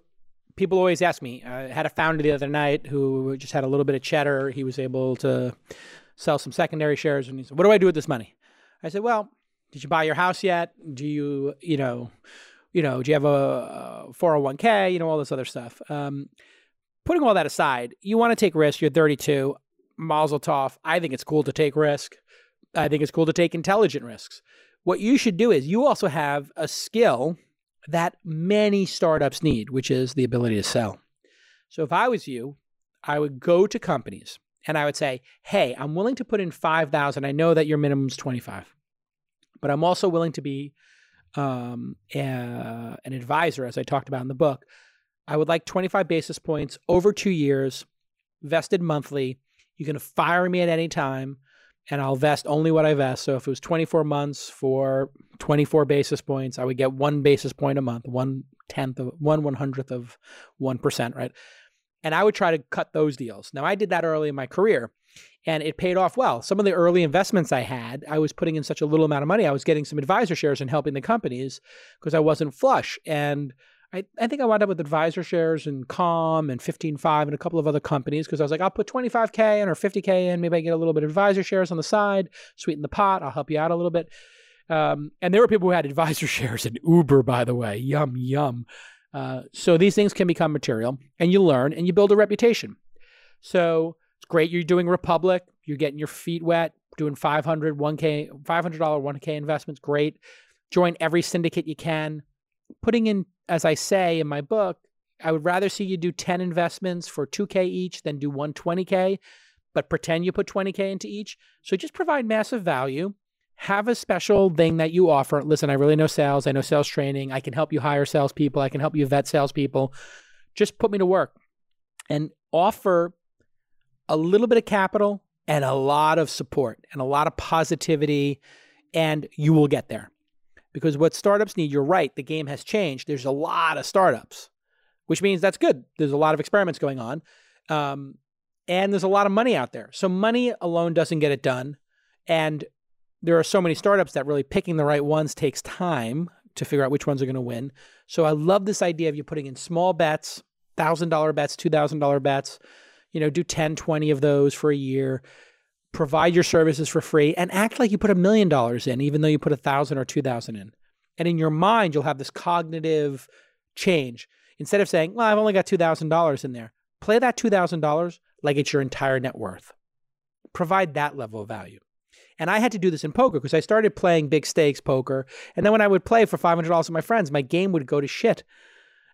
people always ask me. I had a founder the other night who just had a little bit of cheddar. He was able to sell some secondary shares, and he said, "What do I do with this money?" I said, "Well, did you buy your house yet? Do you, you know, you know, do you have a, 401k? You know, all this other stuff." Um, putting all that aside, you want to take risks. You're 32. Mazel tov. I think it's cool to take risk. I think it's cool to take intelligent risks. What you should do is you also have a skill that many startups need, which is the ability to sell. So if I was you, I would go to companies and I would say, "Hey, I'm willing to put in 5,000. I know that your minimum is 25. But I'm also willing to be um, an advisor as I talked about in the book. I would like 25 basis points over 2 years, vested monthly. You can fire me at any time and I'll vest only what I vest. So if it was 24 months for 24 basis points, I would get one basis point a month, one tenth of one one hundredth of one percent, right? And I would try to cut those deals. Now I did that early in my career, and it paid off well. Some of the early investments I had, I was putting in such a little amount of money. I was getting some advisor shares and helping the companies because I wasn't flush and I, I think I wound up with advisor shares and Calm and 15Five and a couple of other companies because I was like, I'll put 25K in or 50K in. Maybe I get a little bit of advisor shares on the side, sweeten the pot. I'll help you out a little bit. Um, and there were people who had advisor shares in Uber, by the way. Yum, yum. Uh, so these things can become material and you learn and you build a reputation. So it's great you're doing Republic, you're getting your feet wet, doing 500, 1K, $500, 1K investments. Great. Join every syndicate you can. Putting in as I say in my book, I would rather see you do 10 investments for 2K each than do 120K, but pretend you put 20K into each. So just provide massive value. Have a special thing that you offer. Listen, I really know sales. I know sales training. I can help you hire salespeople. I can help you vet salespeople. Just put me to work and offer a little bit of capital and a lot of support and a lot of positivity, and you will get there. Because what startups need, you're right, the game has changed. There's a lot of startups, which means that's good. There's a lot of experiments going on. Um, and there's a lot of money out there. So money alone doesn't get it done. And there are so many startups that really picking the right ones takes time to figure out which ones are going to win. So I love this idea of you putting in small bets, $1,000 bets, $2,000 bets, you know, do 10, 20 of those for a year provide your services for free and act like you put a million dollars in, even though you put a thousand or two thousand in. And in your mind, you'll have this cognitive change. Instead of saying, well, I've only got $2,000 in there, play that $2,000 like it's your entire net worth. Provide that level of value. And I had to do this in poker because I started playing big stakes poker. And then when I would play for $500 with my friends, my game would go to shit.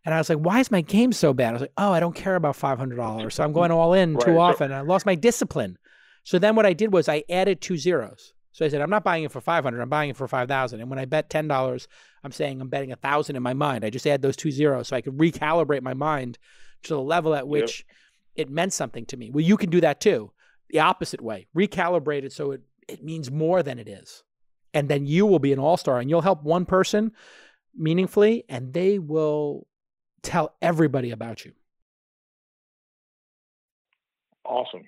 And I was like, why is my game so bad? I was like, oh, I don't care about $500. So I'm going all in right. too often. I lost my discipline. So then what I did was I added two zeros. So I said, I'm not buying it for 500. I'm buying it for 5,000. And when I bet $10, I'm saying I'm betting a thousand in my mind. I just add those two zeros so I could recalibrate my mind to the level at which yep. it meant something to me. Well, you can do that too. The opposite way. Recalibrate it so it, it means more than it is. And then you will be an all-star and you'll help one person meaningfully and they will tell everybody about you. Awesome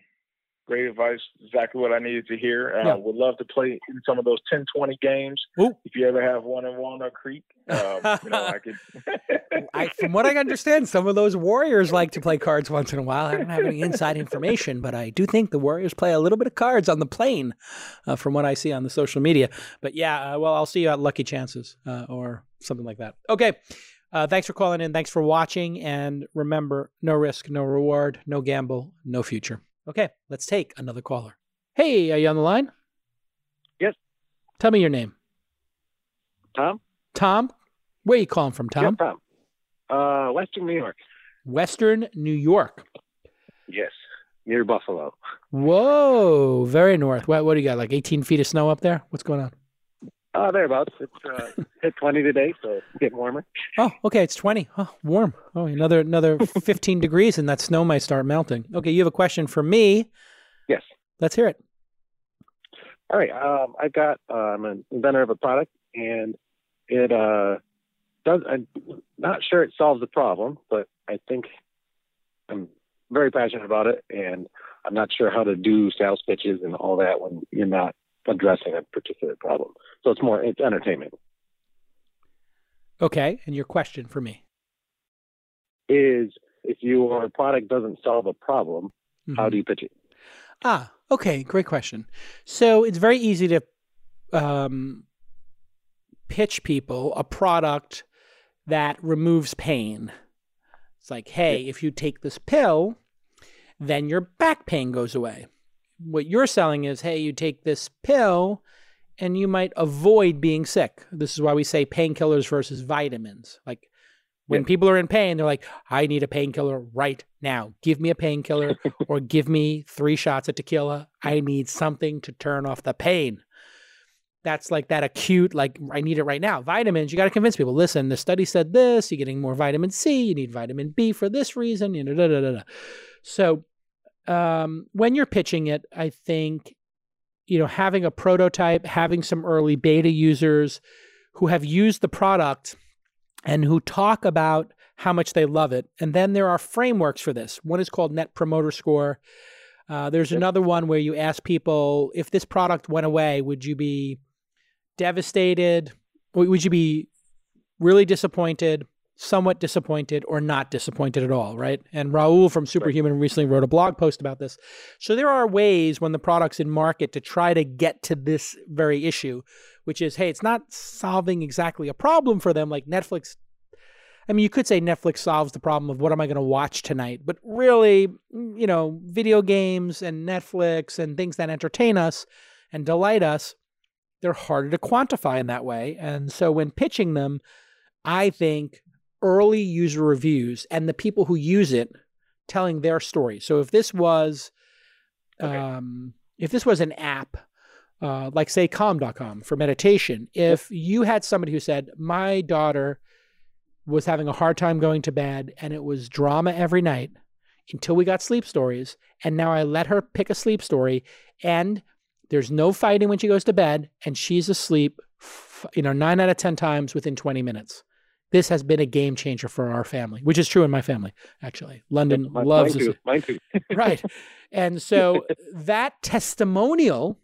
great advice. Exactly what I needed to hear. Uh, yeah. Would love to play in some of those 10, 20 games. Ooh. If you ever have one in Walnut Creek, um, you know, I could. I, from what I understand, some of those Warriors like to play cards once in a while. I don't have any inside information, but I do think the Warriors play a little bit of cards on the plane, uh, from what I see on the social media. But yeah, uh, well, I'll see you at Lucky Chances uh, or something like that. Okay. Uh, thanks for calling in. Thanks for watching. And remember no risk, no reward, no gamble, no future. Okay, let's take another caller. Hey, are you on the line? Yes. Tell me your name. Tom. Tom? Where are you calling from, Tom? Tom. Uh, Western New York. Western New York. Yes, near Buffalo. Whoa, very north. What, what do you got? Like 18 feet of snow up there? What's going on? Uh, thereabouts. It's uh, hit 20 today, so it's getting warmer. Oh, okay. It's 20. Oh, warm. Oh, another another 15 degrees, and that snow might start melting. Okay, you have a question for me. Yes. Let's hear it. All right. Um, I've got. Uh, I'm an inventor of a product, and it uh, does. I'm not sure it solves the problem, but I think I'm very passionate about it, and I'm not sure how to do sales pitches and all that when you're not addressing a particular problem. So it's more. It's entertainment. Okay, and your question for me is if your product doesn't solve a problem, mm-hmm. how do you pitch it? Ah, okay, great question. So it's very easy to um, pitch people a product that removes pain. It's like, hey, yeah. if you take this pill, then your back pain goes away. What you're selling is, hey, you take this pill and you might avoid being sick. This is why we say painkillers versus vitamins. Like when yeah. people are in pain, they're like, I need a painkiller right now. Give me a painkiller or give me three shots of tequila. I need something to turn off the pain. That's like that acute, like, I need it right now. Vitamins, you got to convince people listen, the study said this, you're getting more vitamin C, you need vitamin B for this reason, you know, da, da, da, da. So um, when you're pitching it, I think, you know, having a prototype, having some early beta users who have used the product and who talk about how much they love it. And then there are frameworks for this. One is called Net Promoter Score. Uh, there's yep. another one where you ask people if this product went away, would you be devastated? Would you be really disappointed, somewhat disappointed, or not disappointed at all, right? And Rahul from Superhuman recently wrote a blog post about this. So there are ways when the product's in market to try to get to this very issue which is, hey, it's not solving exactly a problem for them like Netflix. I mean, you could say Netflix solves the problem of what am I going to watch tonight, but really, you know, video games and Netflix and things that entertain us and delight us, they're harder to quantify in that way. And so when pitching them, I think early user reviews and the people who use it telling their story. So if this was, okay. um, if this was an app uh, like say calm.com for meditation, if you had somebody who said, My daughter was having a hard time going to bed and it was drama every night until we got sleep stories, and now I let her pick a sleep story and there's no fighting when she goes to bed and she's asleep, you know, nine out of 10 times within 20 minutes. This has been a game changer for our family, which is true in my family, actually. London my, loves mine too. Mine too. right. And so that testimonial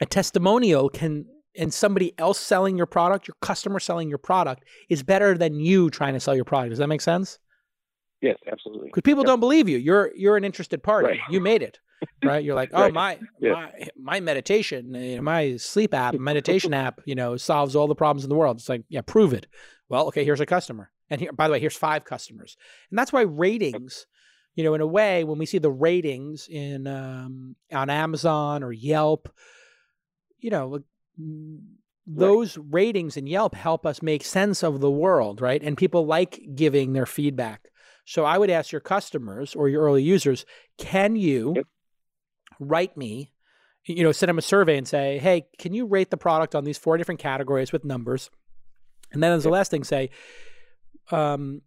a testimonial can and somebody else selling your product, your customer selling your product is better than you trying to sell your product. Does that make sense? Yes, absolutely. Because people yep. don't believe you. You're you're an interested party. Right. You made it. Right? You're like, oh right. my yeah. my my meditation, eh, my sleep app, meditation app, you know, solves all the problems in the world. It's like, yeah, prove it. Well, okay, here's a customer. And here, by the way, here's five customers. And that's why ratings, you know, in a way, when we see the ratings in um, on Amazon or Yelp, you know, those right. ratings in Yelp help us make sense of the world, right? And people like giving their feedback. So I would ask your customers or your early users, can you yep. write me, you know, send them a survey and say, hey, can you rate the product on these four different categories with numbers? And then as the last thing, say, um,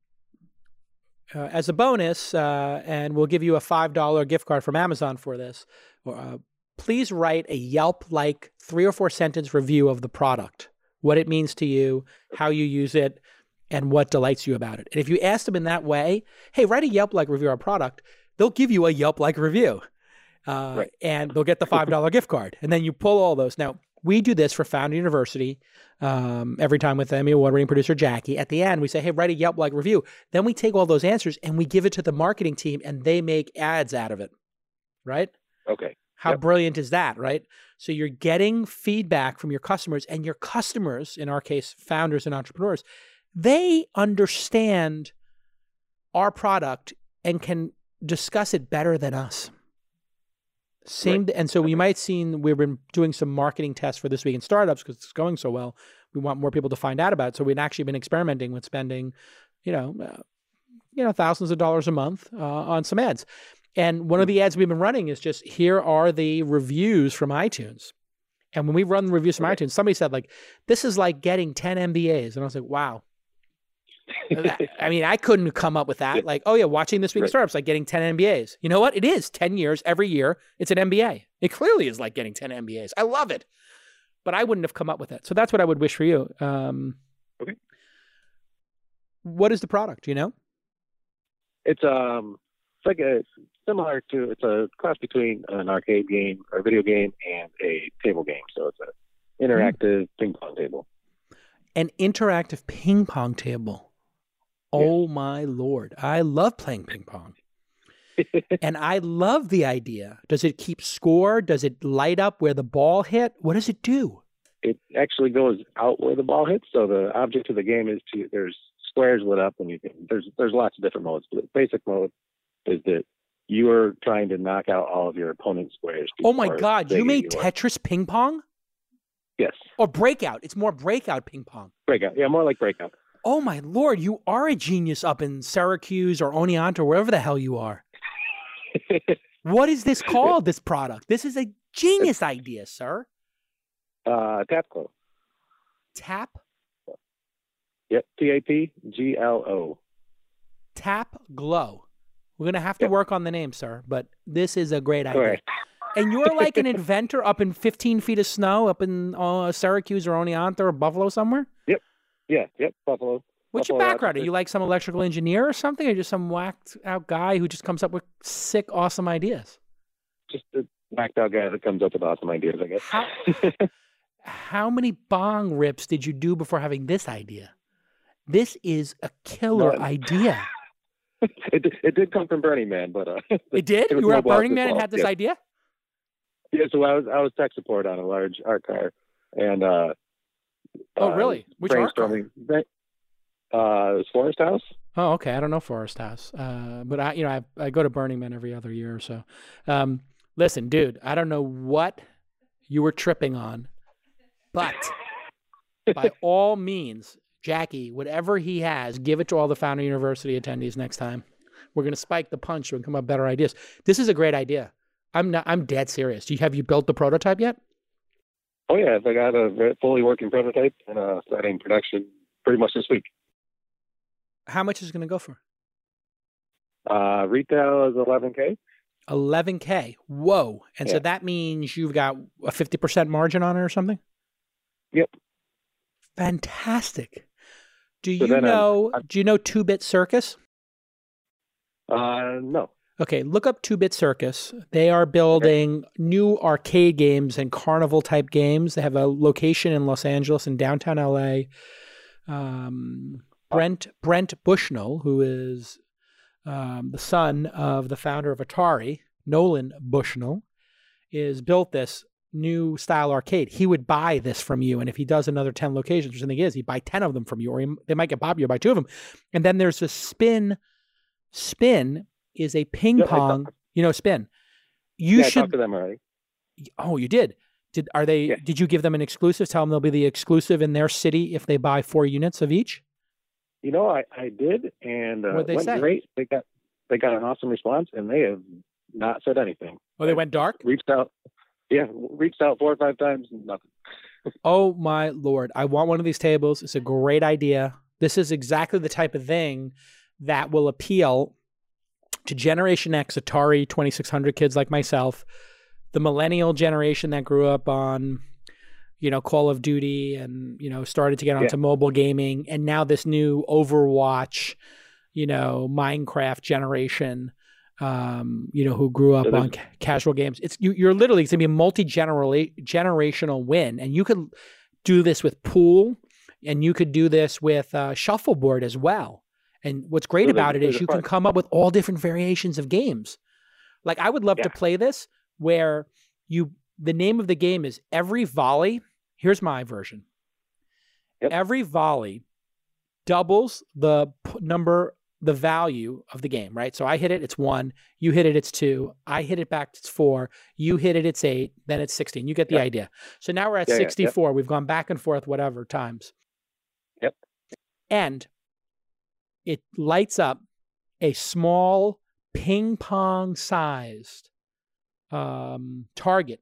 uh, as a bonus, uh, and we'll give you a $5 gift card from Amazon for this, or, uh, please write a Yelp like three or four sentence review of the product, what it means to you, how you use it, and what delights you about it. And if you ask them in that way, hey, write a Yelp like review of our product, they'll give you a Yelp like review. Uh, right. And they'll get the $5 gift card. And then you pull all those. Now, we do this for Founder University um, every time with Emmy award winning producer Jackie. At the end, we say, hey, write a Yelp like review. Then we take all those answers and we give it to the marketing team and they make ads out of it. Right? Okay. How yep. brilliant is that, right? So you're getting feedback from your customers, and your customers, in our case, founders and entrepreneurs, they understand our product and can discuss it better than us. Same, right. and so we might seen we've been doing some marketing tests for this week in startups because it's going so well. We want more people to find out about it. So we've actually been experimenting with spending, you know, uh, you know, thousands of dollars a month uh, on some ads. And one of the ads we've been running is just here are the reviews from iTunes. And when we run the reviews from okay. iTunes, somebody said like, "This is like getting 10 MBAs," and I was like, "Wow." I mean, I couldn't come up with that. Like, oh yeah, watching this week Right. startups like getting 10 MBAs. You know what? It is 10 years every year. It's an MBA. It clearly is like getting 10 MBAs. I love it. But I wouldn't have come up with it. So that's what I would wish for you. Um, Okay. What is the product? You know? It's um, it's like a similar to it's a cross between an arcade game or video game and a table game. So it's an interactive ping pong table. An interactive ping pong table. Oh my lord. I love playing ping pong. and I love the idea. Does it keep score? Does it light up where the ball hit? What does it do? it actually goes out where the ball hits. So the object of the game is to there's squares lit up, and you can there's there's lots of different modes. But the basic mode is that you are trying to knock out all of your opponent's squares. Oh my god, you made yours. Tetris ping pong? yes Or breakout. It's more breakout ping pong. breakout. Yeah, more like breakout. Oh my lord, you are a genius up in Syracuse or Oneonta, or wherever the hell you are. What is this called, this product? This is a genius idea, sir. uh, Tapco. Tap, Yep. T A P G L O. tap, glow. We're going to have to Yep. work on the name, sir, but this is a great idea. And you're like an inventor up in 15 feet of snow up in uh, Syracuse or Oneonta or Buffalo somewhere? Yeah. Yep. Buffalo. What's your Buffalo background? Are you like some electrical engineer or something, or just some whacked out guy who just comes up with sick, awesome ideas? Just a whacked out guy that comes up with awesome ideas, I guess. How how many bong rips did you do before having this idea? This is a killer None. idea. it, did- it did come from Burning Man, but uh, It did. It you were at Burning Man and had this yeah. idea. yeah. So I was I was tech support on a large art car, and uh, Oh, uh, really? Which art car? brainstorming. Right- Uh, Forest House. Oh, okay. I don't know Forest House, uh, but I, you know, I, I go to Burning Man every other year or so. Um, listen, dude, I don't know what you were tripping on, but by all means, Jackie, whatever he has, give it to all the Founder University attendees next time. We're gonna spike the punch and come up with better ideas. This is a great idea. I'm not. I'm dead serious. Do you have you built the prototype yet? Oh yeah, I got a fully working prototype and uh, starting production pretty much this week. How much is it gonna go for? Uh, retail is 11k. 11k. Whoa! And so that means you've got a 50% margin on it or something. Yep. Fantastic. Do So you um, know? I'm- do you know Two Bit Circus? Uh, no. Okay, look up Two Bit Circus. They are building new arcade games and carnival type games. They have a location in Los Angeles in downtown LA. Um, Brent Brent Bushnell, who is um, the son of the founder of Atari, Nolan Bushnell, is built this new style arcade. He would buy this from you, and if he does another ten locations, which I think is, he'd buy ten of them from you, or he, they might get popular, buy two of them. And then there's a spin. Spin is a ping Yeah, I pong. You know, spin. You yeah, I should. talked to them already. Oh, you did. Did are they? Yeah. Did you give them an exclusive? Tell them they'll be the exclusive in their city if they buy four units of each. You know, I, I did, and uh, they went say? great. They got they got an awesome response, and they have not said anything. Oh, they went dark. Reached out, yeah, reached out four or five times, and nothing. Oh my lord! I want one of these tables. It's a great idea. This is exactly the type of thing that will appeal to Generation X Atari 2600 kids like myself, the millennial generation that grew up on, you know, Call of Duty and, you know, started to get onto mobile gaming. And now this new Overwatch, you know, Minecraft generation, um, you know, who grew up So on ca- casual games. It's you, you're literally, it's going to be a multi generational win. And you could do this with pool and you could do this with uh, shuffleboard as well. And what's great So about it is you can come up with all different variations of games. Like I would love to play this where you the name of the game is every volley. Here's my version. Yep. Every volley doubles the p- number the value of the game, right? So I hit it, it's 1, you hit it it's 2, I hit it back it's 4, you hit it it's 8, then it's 16. You get the Yep. idea. So now we're at Yeah, yeah, yep. 64. We've gone back and forth whatever times. Yep. And it lights up a small ping pong sized um, target.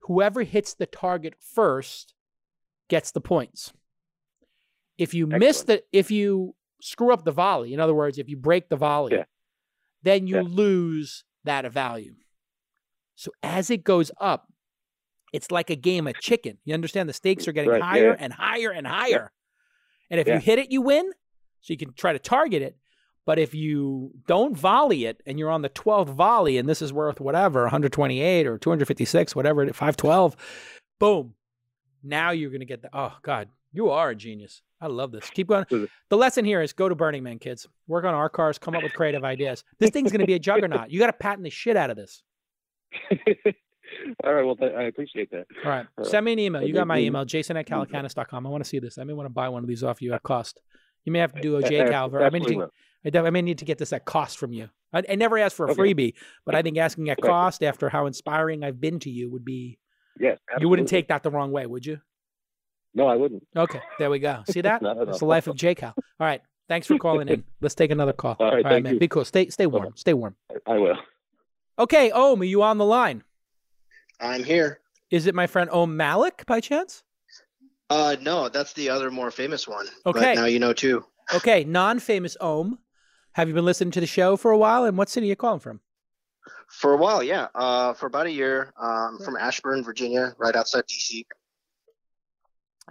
Whoever hits the target first gets the points. If you miss the, if you screw up the volley, in other words, if you break the volley, Yeah. then you Yeah. lose that value. So as it goes up, it's like a game of chicken. You understand the stakes are getting Right, higher yeah. and higher and higher. And if you hit it, you win. So you can try to target it. But if you don't volley it and you're on the 12th volley and this is worth whatever, 128 or 256, whatever, it is, 512, boom. Now you're going to get the, oh God, you are a genius. I love this. Keep going. The lesson here is go to Burning Man, kids. Work on our cars, come up with creative ideas. This thing's going to be a juggernaut. You got to patent the shit out of this. All right. Well, th- I appreciate that. All right. Uh, Send me an email. You got my email, jason at calacanis.com. I want to see this. I may want to buy one of these off you at cost. You may have to do a A- J a- Calver. I may, need absolutely to, will. I I may need to get this at cost from you. I, I never asked for a Okay. freebie, but I think asking at cost after how inspiring I've been to you would be, Yes. you wouldn't take that the wrong way, would you? No, I wouldn't. Okay. There we go. See that? Not at That's the life of J Cal. All right. Thanks for calling in. Let's take another call. All right, thank man. you. Be cool. Stay, stay warm. Stay warm. I will. Okay. Om, are you on the line? I'm here. Is it my friend Om Malik by chance? Uh, no, that's the other more famous one. Okay. But now you know too. Okay, non-famous Om. Have you been listening to the show for a while? And what city are you calling from? For a while, yeah. Uh, for about a year. Um, from Ashburn, Virginia, right outside DC.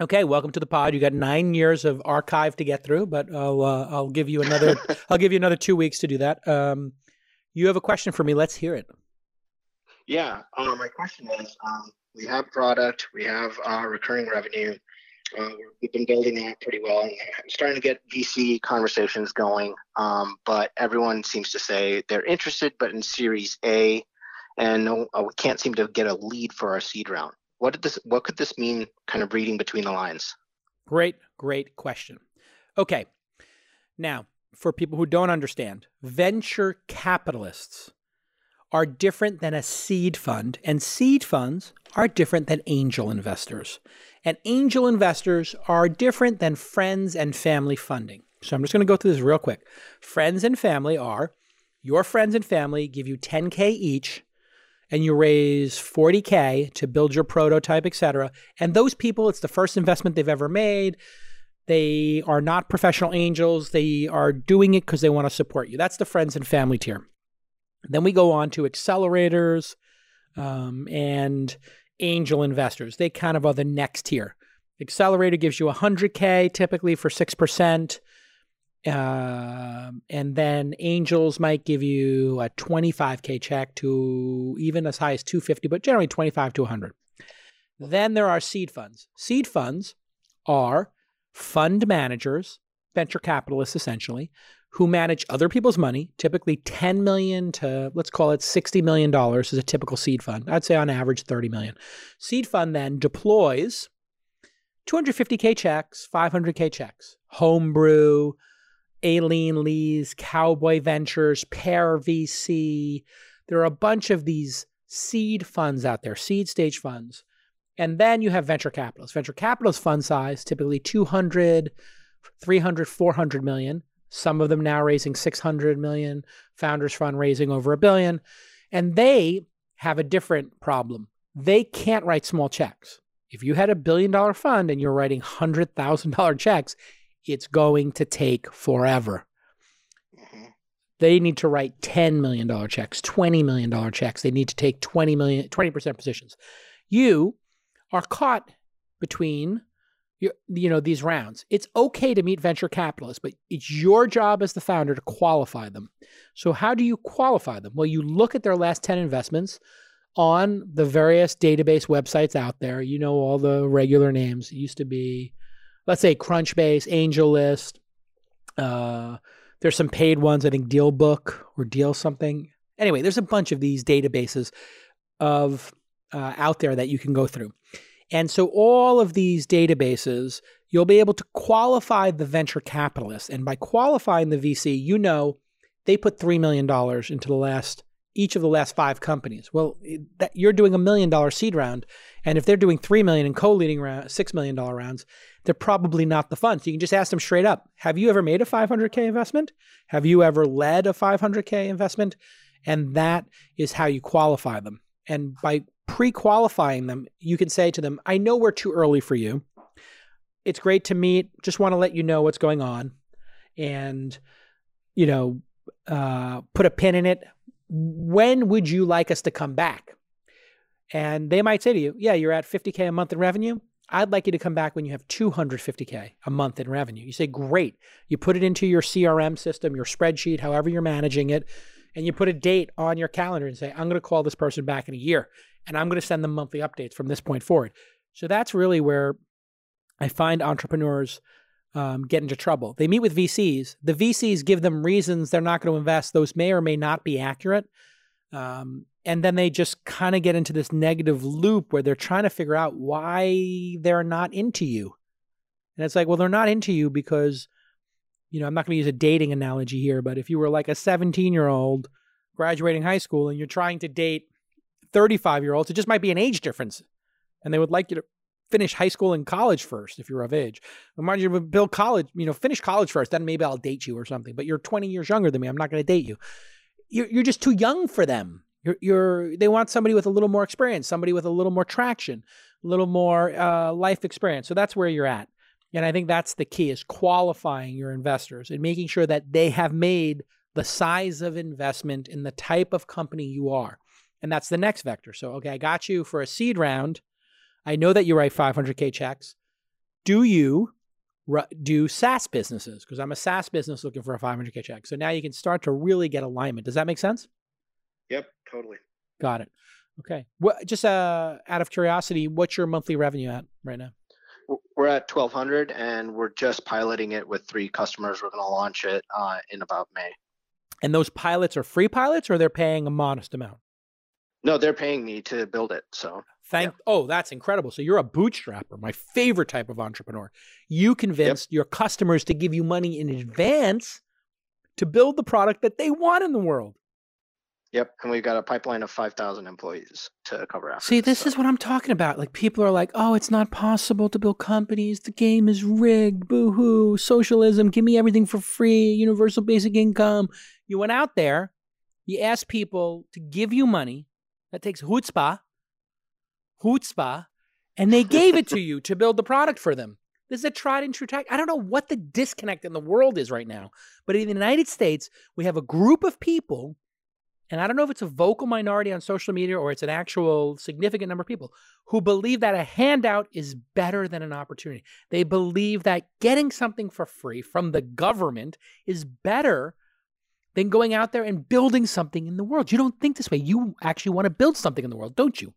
Okay, welcome to the pod. You got nine years of archive to get through, but I'll uh, I'll give you another I'll give you another two weeks to do that. Um, you have a question for me? Let's hear it. Yeah. Uh, my question is, um, we have product, we have uh, recurring revenue. Uh, we've been building that pretty well, and I'm starting to get VC conversations going. Um, but everyone seems to say they're interested, but in Series A, and no, uh, we can't seem to get a lead for our seed round. What did this? What could this mean? Kind of reading between the lines. Great, great question. Okay, now for people who don't understand, venture capitalists are different than a seed fund, and seed funds are different than angel investors. And angel investors are different than friends and family funding. So I'm just going to go through this real quick. Friends and family are your friends and family give you 10K each, and you raise 40K to build your prototype, et cetera. And those people, it's the first investment they've ever made. They are not professional angels. They are doing it because they want to support you. That's the friends and family tier. Then we go on to accelerators um, and angel investors. They kind of are the next tier. Accelerator gives you 100K typically for 6%. Um, and then angels might give you a 25K check to even as high as 250, but generally 25 to 100. Then there are seed funds. Seed funds are fund managers, venture capitalists essentially, who manage other people's money, typically 10 million to let's call it 60 million dollars is a typical seed fund. I'd say on average 30 million. Seed fund then deploys 250k checks, 500k checks, homebrew, Aileen Lee's, Cowboy Ventures, Pear VC. There are a bunch of these seed funds out there, seed stage funds. And then you have venture capitalists. Venture capitalists fund size, typically 200, 300, 400 million. Some of them now raising 600 million. Founders Fund raising over a billion. And they have a different problem. They can't write small checks. If you had a billion dollar fund and you're writing $100,000 checks, it's going to take forever. Mm-hmm. They need to write $10 million checks, $20 million checks. They need to take 20 million, 20% positions. You are caught between you, know these rounds. It's okay to meet venture capitalists, but it's your job as the founder to qualify them. So how do you qualify them? Well, you look at their last 10 investments on the various database websites out there. You know all the regular names. It used to be let's say Crunchbase, AngelList. Uh, there's some paid ones, I think DealBook or Deal something. Anyway, there's a bunch of these databases of uh, out there that you can go through. And so all of these databases, you'll be able to qualify the venture capitalist. And by qualifying the VC, you know they put $3 million into the last each of the last five companies. Well, that, you're doing a million dollar seed round, and if they're doing three million in co-leading round, six million dollar rounds, they're probably not the fund. So you can just ask them straight up: Have you ever made a 500k investment? Have you ever led a 500k investment? And that is how you qualify them. And by pre-qualifying them, you can say to them, "I know we're too early for you. It's great to meet. Just want to let you know what's going on, and you know, uh, put a pin in it. When would you like us to come back? And they might say to you, "Yeah, you're at 50k a month in revenue. I'd like you to come back when you have 250K a month in revenue. You say, great. You put it into your CRM system, your spreadsheet, however you're managing it, and you put a date on your calendar and say, I'm going to call this person back in a year and I'm going to send them monthly updates from this point forward. So that's really where I find entrepreneurs um, get into trouble. They meet with VCs. The VCs give them reasons they're not going to invest. Those may or may not be accurate. Um, and then they just kind of get into this negative loop where they're trying to figure out why they're not into you. And it's like, well, they're not into you because, you know, I'm not going to use a dating analogy here, but if you were like a 17 year old graduating high school and you're trying to date 35 year olds, it just might be an age difference. And they would like you to finish high school and college first if you're of age. Remind you build college, you know, finish college first, then maybe I'll date you or something. But you're 20 years younger than me. I'm not going to date you. You're, you're just too young for them. You're, you're, they want somebody with a little more experience, somebody with a little more traction, a little more uh, life experience. So that's where you're at. And I think that's the key is qualifying your investors and making sure that they have made the size of investment in the type of company you are. And that's the next vector. So, okay, I got you for a seed round. I know that you write 500K checks. Do you do SaaS businesses? Because I'm a SaaS business looking for a 500K check. So now you can start to really get alignment. Does that make sense? Yep, totally. Got it. Okay. What just uh out of curiosity, what's your monthly revenue at right now? We're at 1200 and we're just piloting it with three customers. We're going to launch it uh, in about May. And those pilots are free pilots or they're paying a modest amount? No, they're paying me to build it. So Thank yeah. oh, that's incredible. So you're a bootstrapper, my favorite type of entrepreneur. You convinced yep. your customers to give you money in advance to build the product that they want in the world. Yep, and we've got a pipeline of 5,000 employees to cover after. See, this so. is what I'm talking about. Like people are like, "Oh, it's not possible to build companies. The game is rigged. Boo-hoo. Socialism. Give me everything for free. Universal basic income." You went out there, you asked people to give you money. That takes chutzpah. Chutzpah, and they gave it to you to build the product for them. This is a tried and true tactic. I don't know what the disconnect in the world is right now, but in the United States, we have a group of people and I don't know if it's a vocal minority on social media or it's an actual significant number of people who believe that a handout is better than an opportunity. They believe that getting something for free from the government is better than going out there and building something in the world. You don't think this way. You actually want to build something in the world, don't you?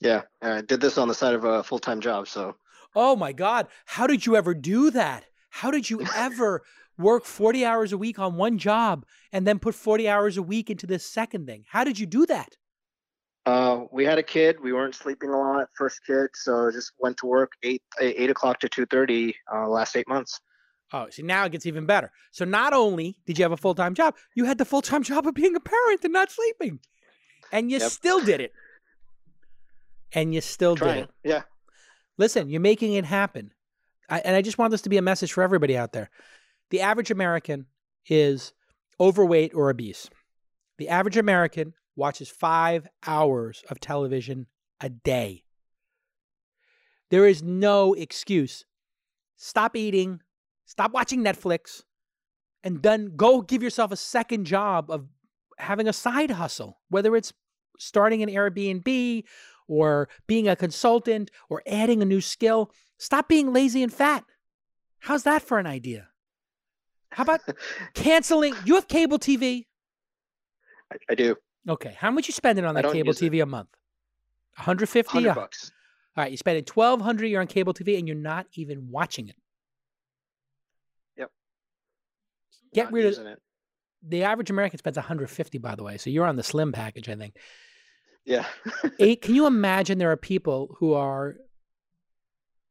Yeah, I did this on the side of a full time job. So, oh my God, how did you ever do that? How did you ever work 40 hours a week on one job and then put 40 hours a week into this second thing? How did you do that? Uh, we had a kid. We weren't sleeping a lot. First kid, so just went to work eight eight o'clock to two thirty. Uh, last eight months. Oh, see, now it gets even better. So not only did you have a full time job, you had the full time job of being a parent and not sleeping, and you yep. still did it. And you still Trying. did it. Yeah. Listen, you're making it happen, I, and I just want this to be a message for everybody out there. The average American is overweight or obese. The average American watches five hours of television a day. There is no excuse. Stop eating, stop watching Netflix, and then go give yourself a second job of having a side hustle, whether it's starting an Airbnb or being a consultant or adding a new skill. Stop being lazy and fat. How's that for an idea? How about canceling? You have cable TV? I, I do. Okay. How much you spending on that cable TV it. a month? 150 100 bucks. All right, you're spending 1200 you're on cable TV and you're not even watching it. Yep. Get not rid of it. The average American spends 150 by the way. So you're on the slim package, I think. Yeah. Eight, can you imagine there are people who are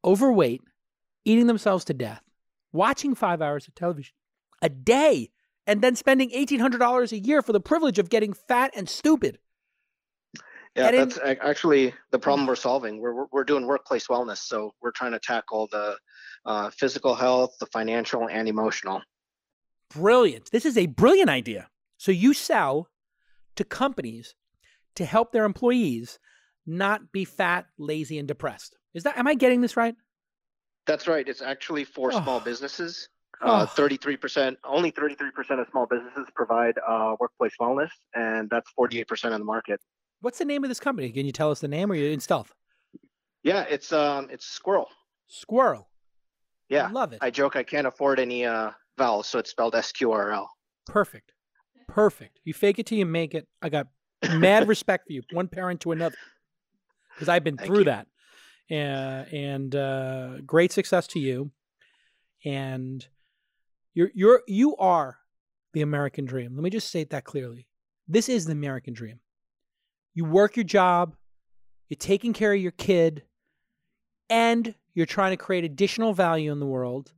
overweight, eating themselves to death, watching 5 hours of television a day and then spending $1,800 a year for the privilege of getting fat and stupid. Yeah, and that's in, actually the problem we're solving. We're, we're doing workplace wellness. So we're trying to tackle the uh, physical health, the financial, and emotional. Brilliant. This is a brilliant idea. So you sell to companies to help their employees not be fat, lazy, and depressed. Is that, am I getting this right? That's right. It's actually for Oh. small businesses. Oh. Uh, 33%, only 33% of small businesses provide uh, workplace wellness, and that's 48% of the market. What's the name of this company? Can you tell us the name or you in stealth? Yeah, it's um, it's Squirrel. Squirrel. Yeah, I Love it. I joke I can't afford any uh, vowels, so it's spelled S Q R L. Perfect. Perfect. You fake it till you make it. I got mad respect for you, one parent to another, because I've been Thank through you. that. Uh, and uh, great success to you. And you're you're you are the American dream. Let me just state that clearly. This is the American dream. You work your job, you're taking care of your kid, and you're trying to create additional value in the world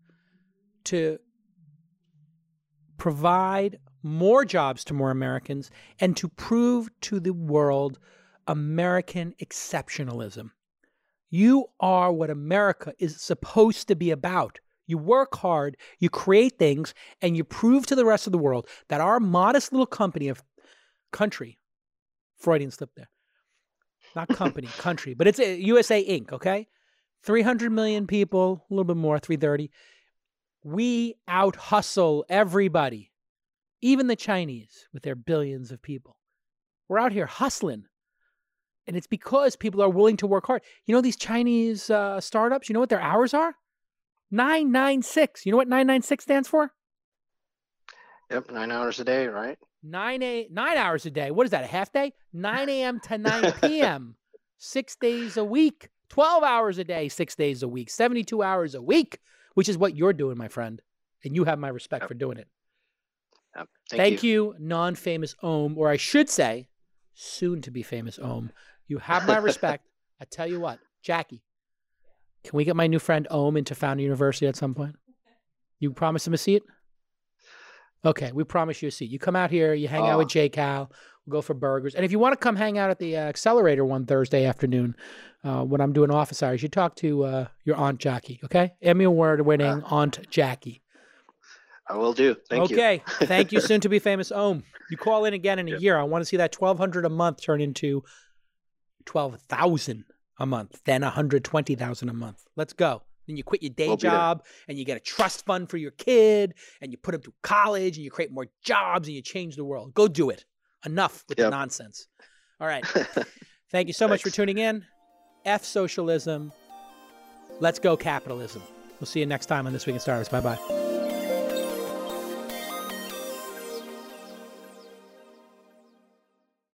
to provide more jobs to more Americans and to prove to the world American exceptionalism. You are what America is supposed to be about. You work hard, you create things, and you prove to the rest of the world that our modest little company of country, Freudian slip there, not company, country, but it's a USA Inc., okay? 300 million people, a little bit more, 330. We out hustle everybody, even the Chinese with their billions of people. We're out here hustling. And it's because people are willing to work hard. You know, these Chinese uh, startups, you know what their hours are? 996. You know what 996 stands for? Yep, nine hours a day, right? 9 a 9 hours a day. What is that? A half day? 9 a.m. to 9 p.m. 6 days a week. 12 hours a day, 6 days a week. 72 hours a week, which is what you're doing, my friend. And you have my respect Yep. for doing it. Yep, Thank, you. non-famous Om, or I should say, soon to be famous Om. You have my respect. I tell you what, Jackie, can we get my new friend Om into Founder University at some point? You promise him a seat? Okay, we promise you a seat. You come out here, you hang out with Oh. Jay Cal, we'll go for burgers. And if you want to come hang out at the uh, accelerator one Thursday afternoon, uh, when I'm doing office hours, you talk to uh, your Aunt Jackie, okay? Emmy Award winning Aunt Jackie. I will do. Thank you. okay. Thank you, soon to be famous Om. You call in again in a Yep. year. I want to see that twelve hundred a month turn into twelve thousand a month, then one hundred twenty thousand a month. Let's go. Then you quit your day We'll job and you get a trust fund for your kid and you put him through college and you create more jobs and you change the world. Go do it. Enough with the nonsense. All right. Thank you so much for tuning in. F socialism. Let's go capitalism. We'll see you next time on This Week in Startups. Bye bye.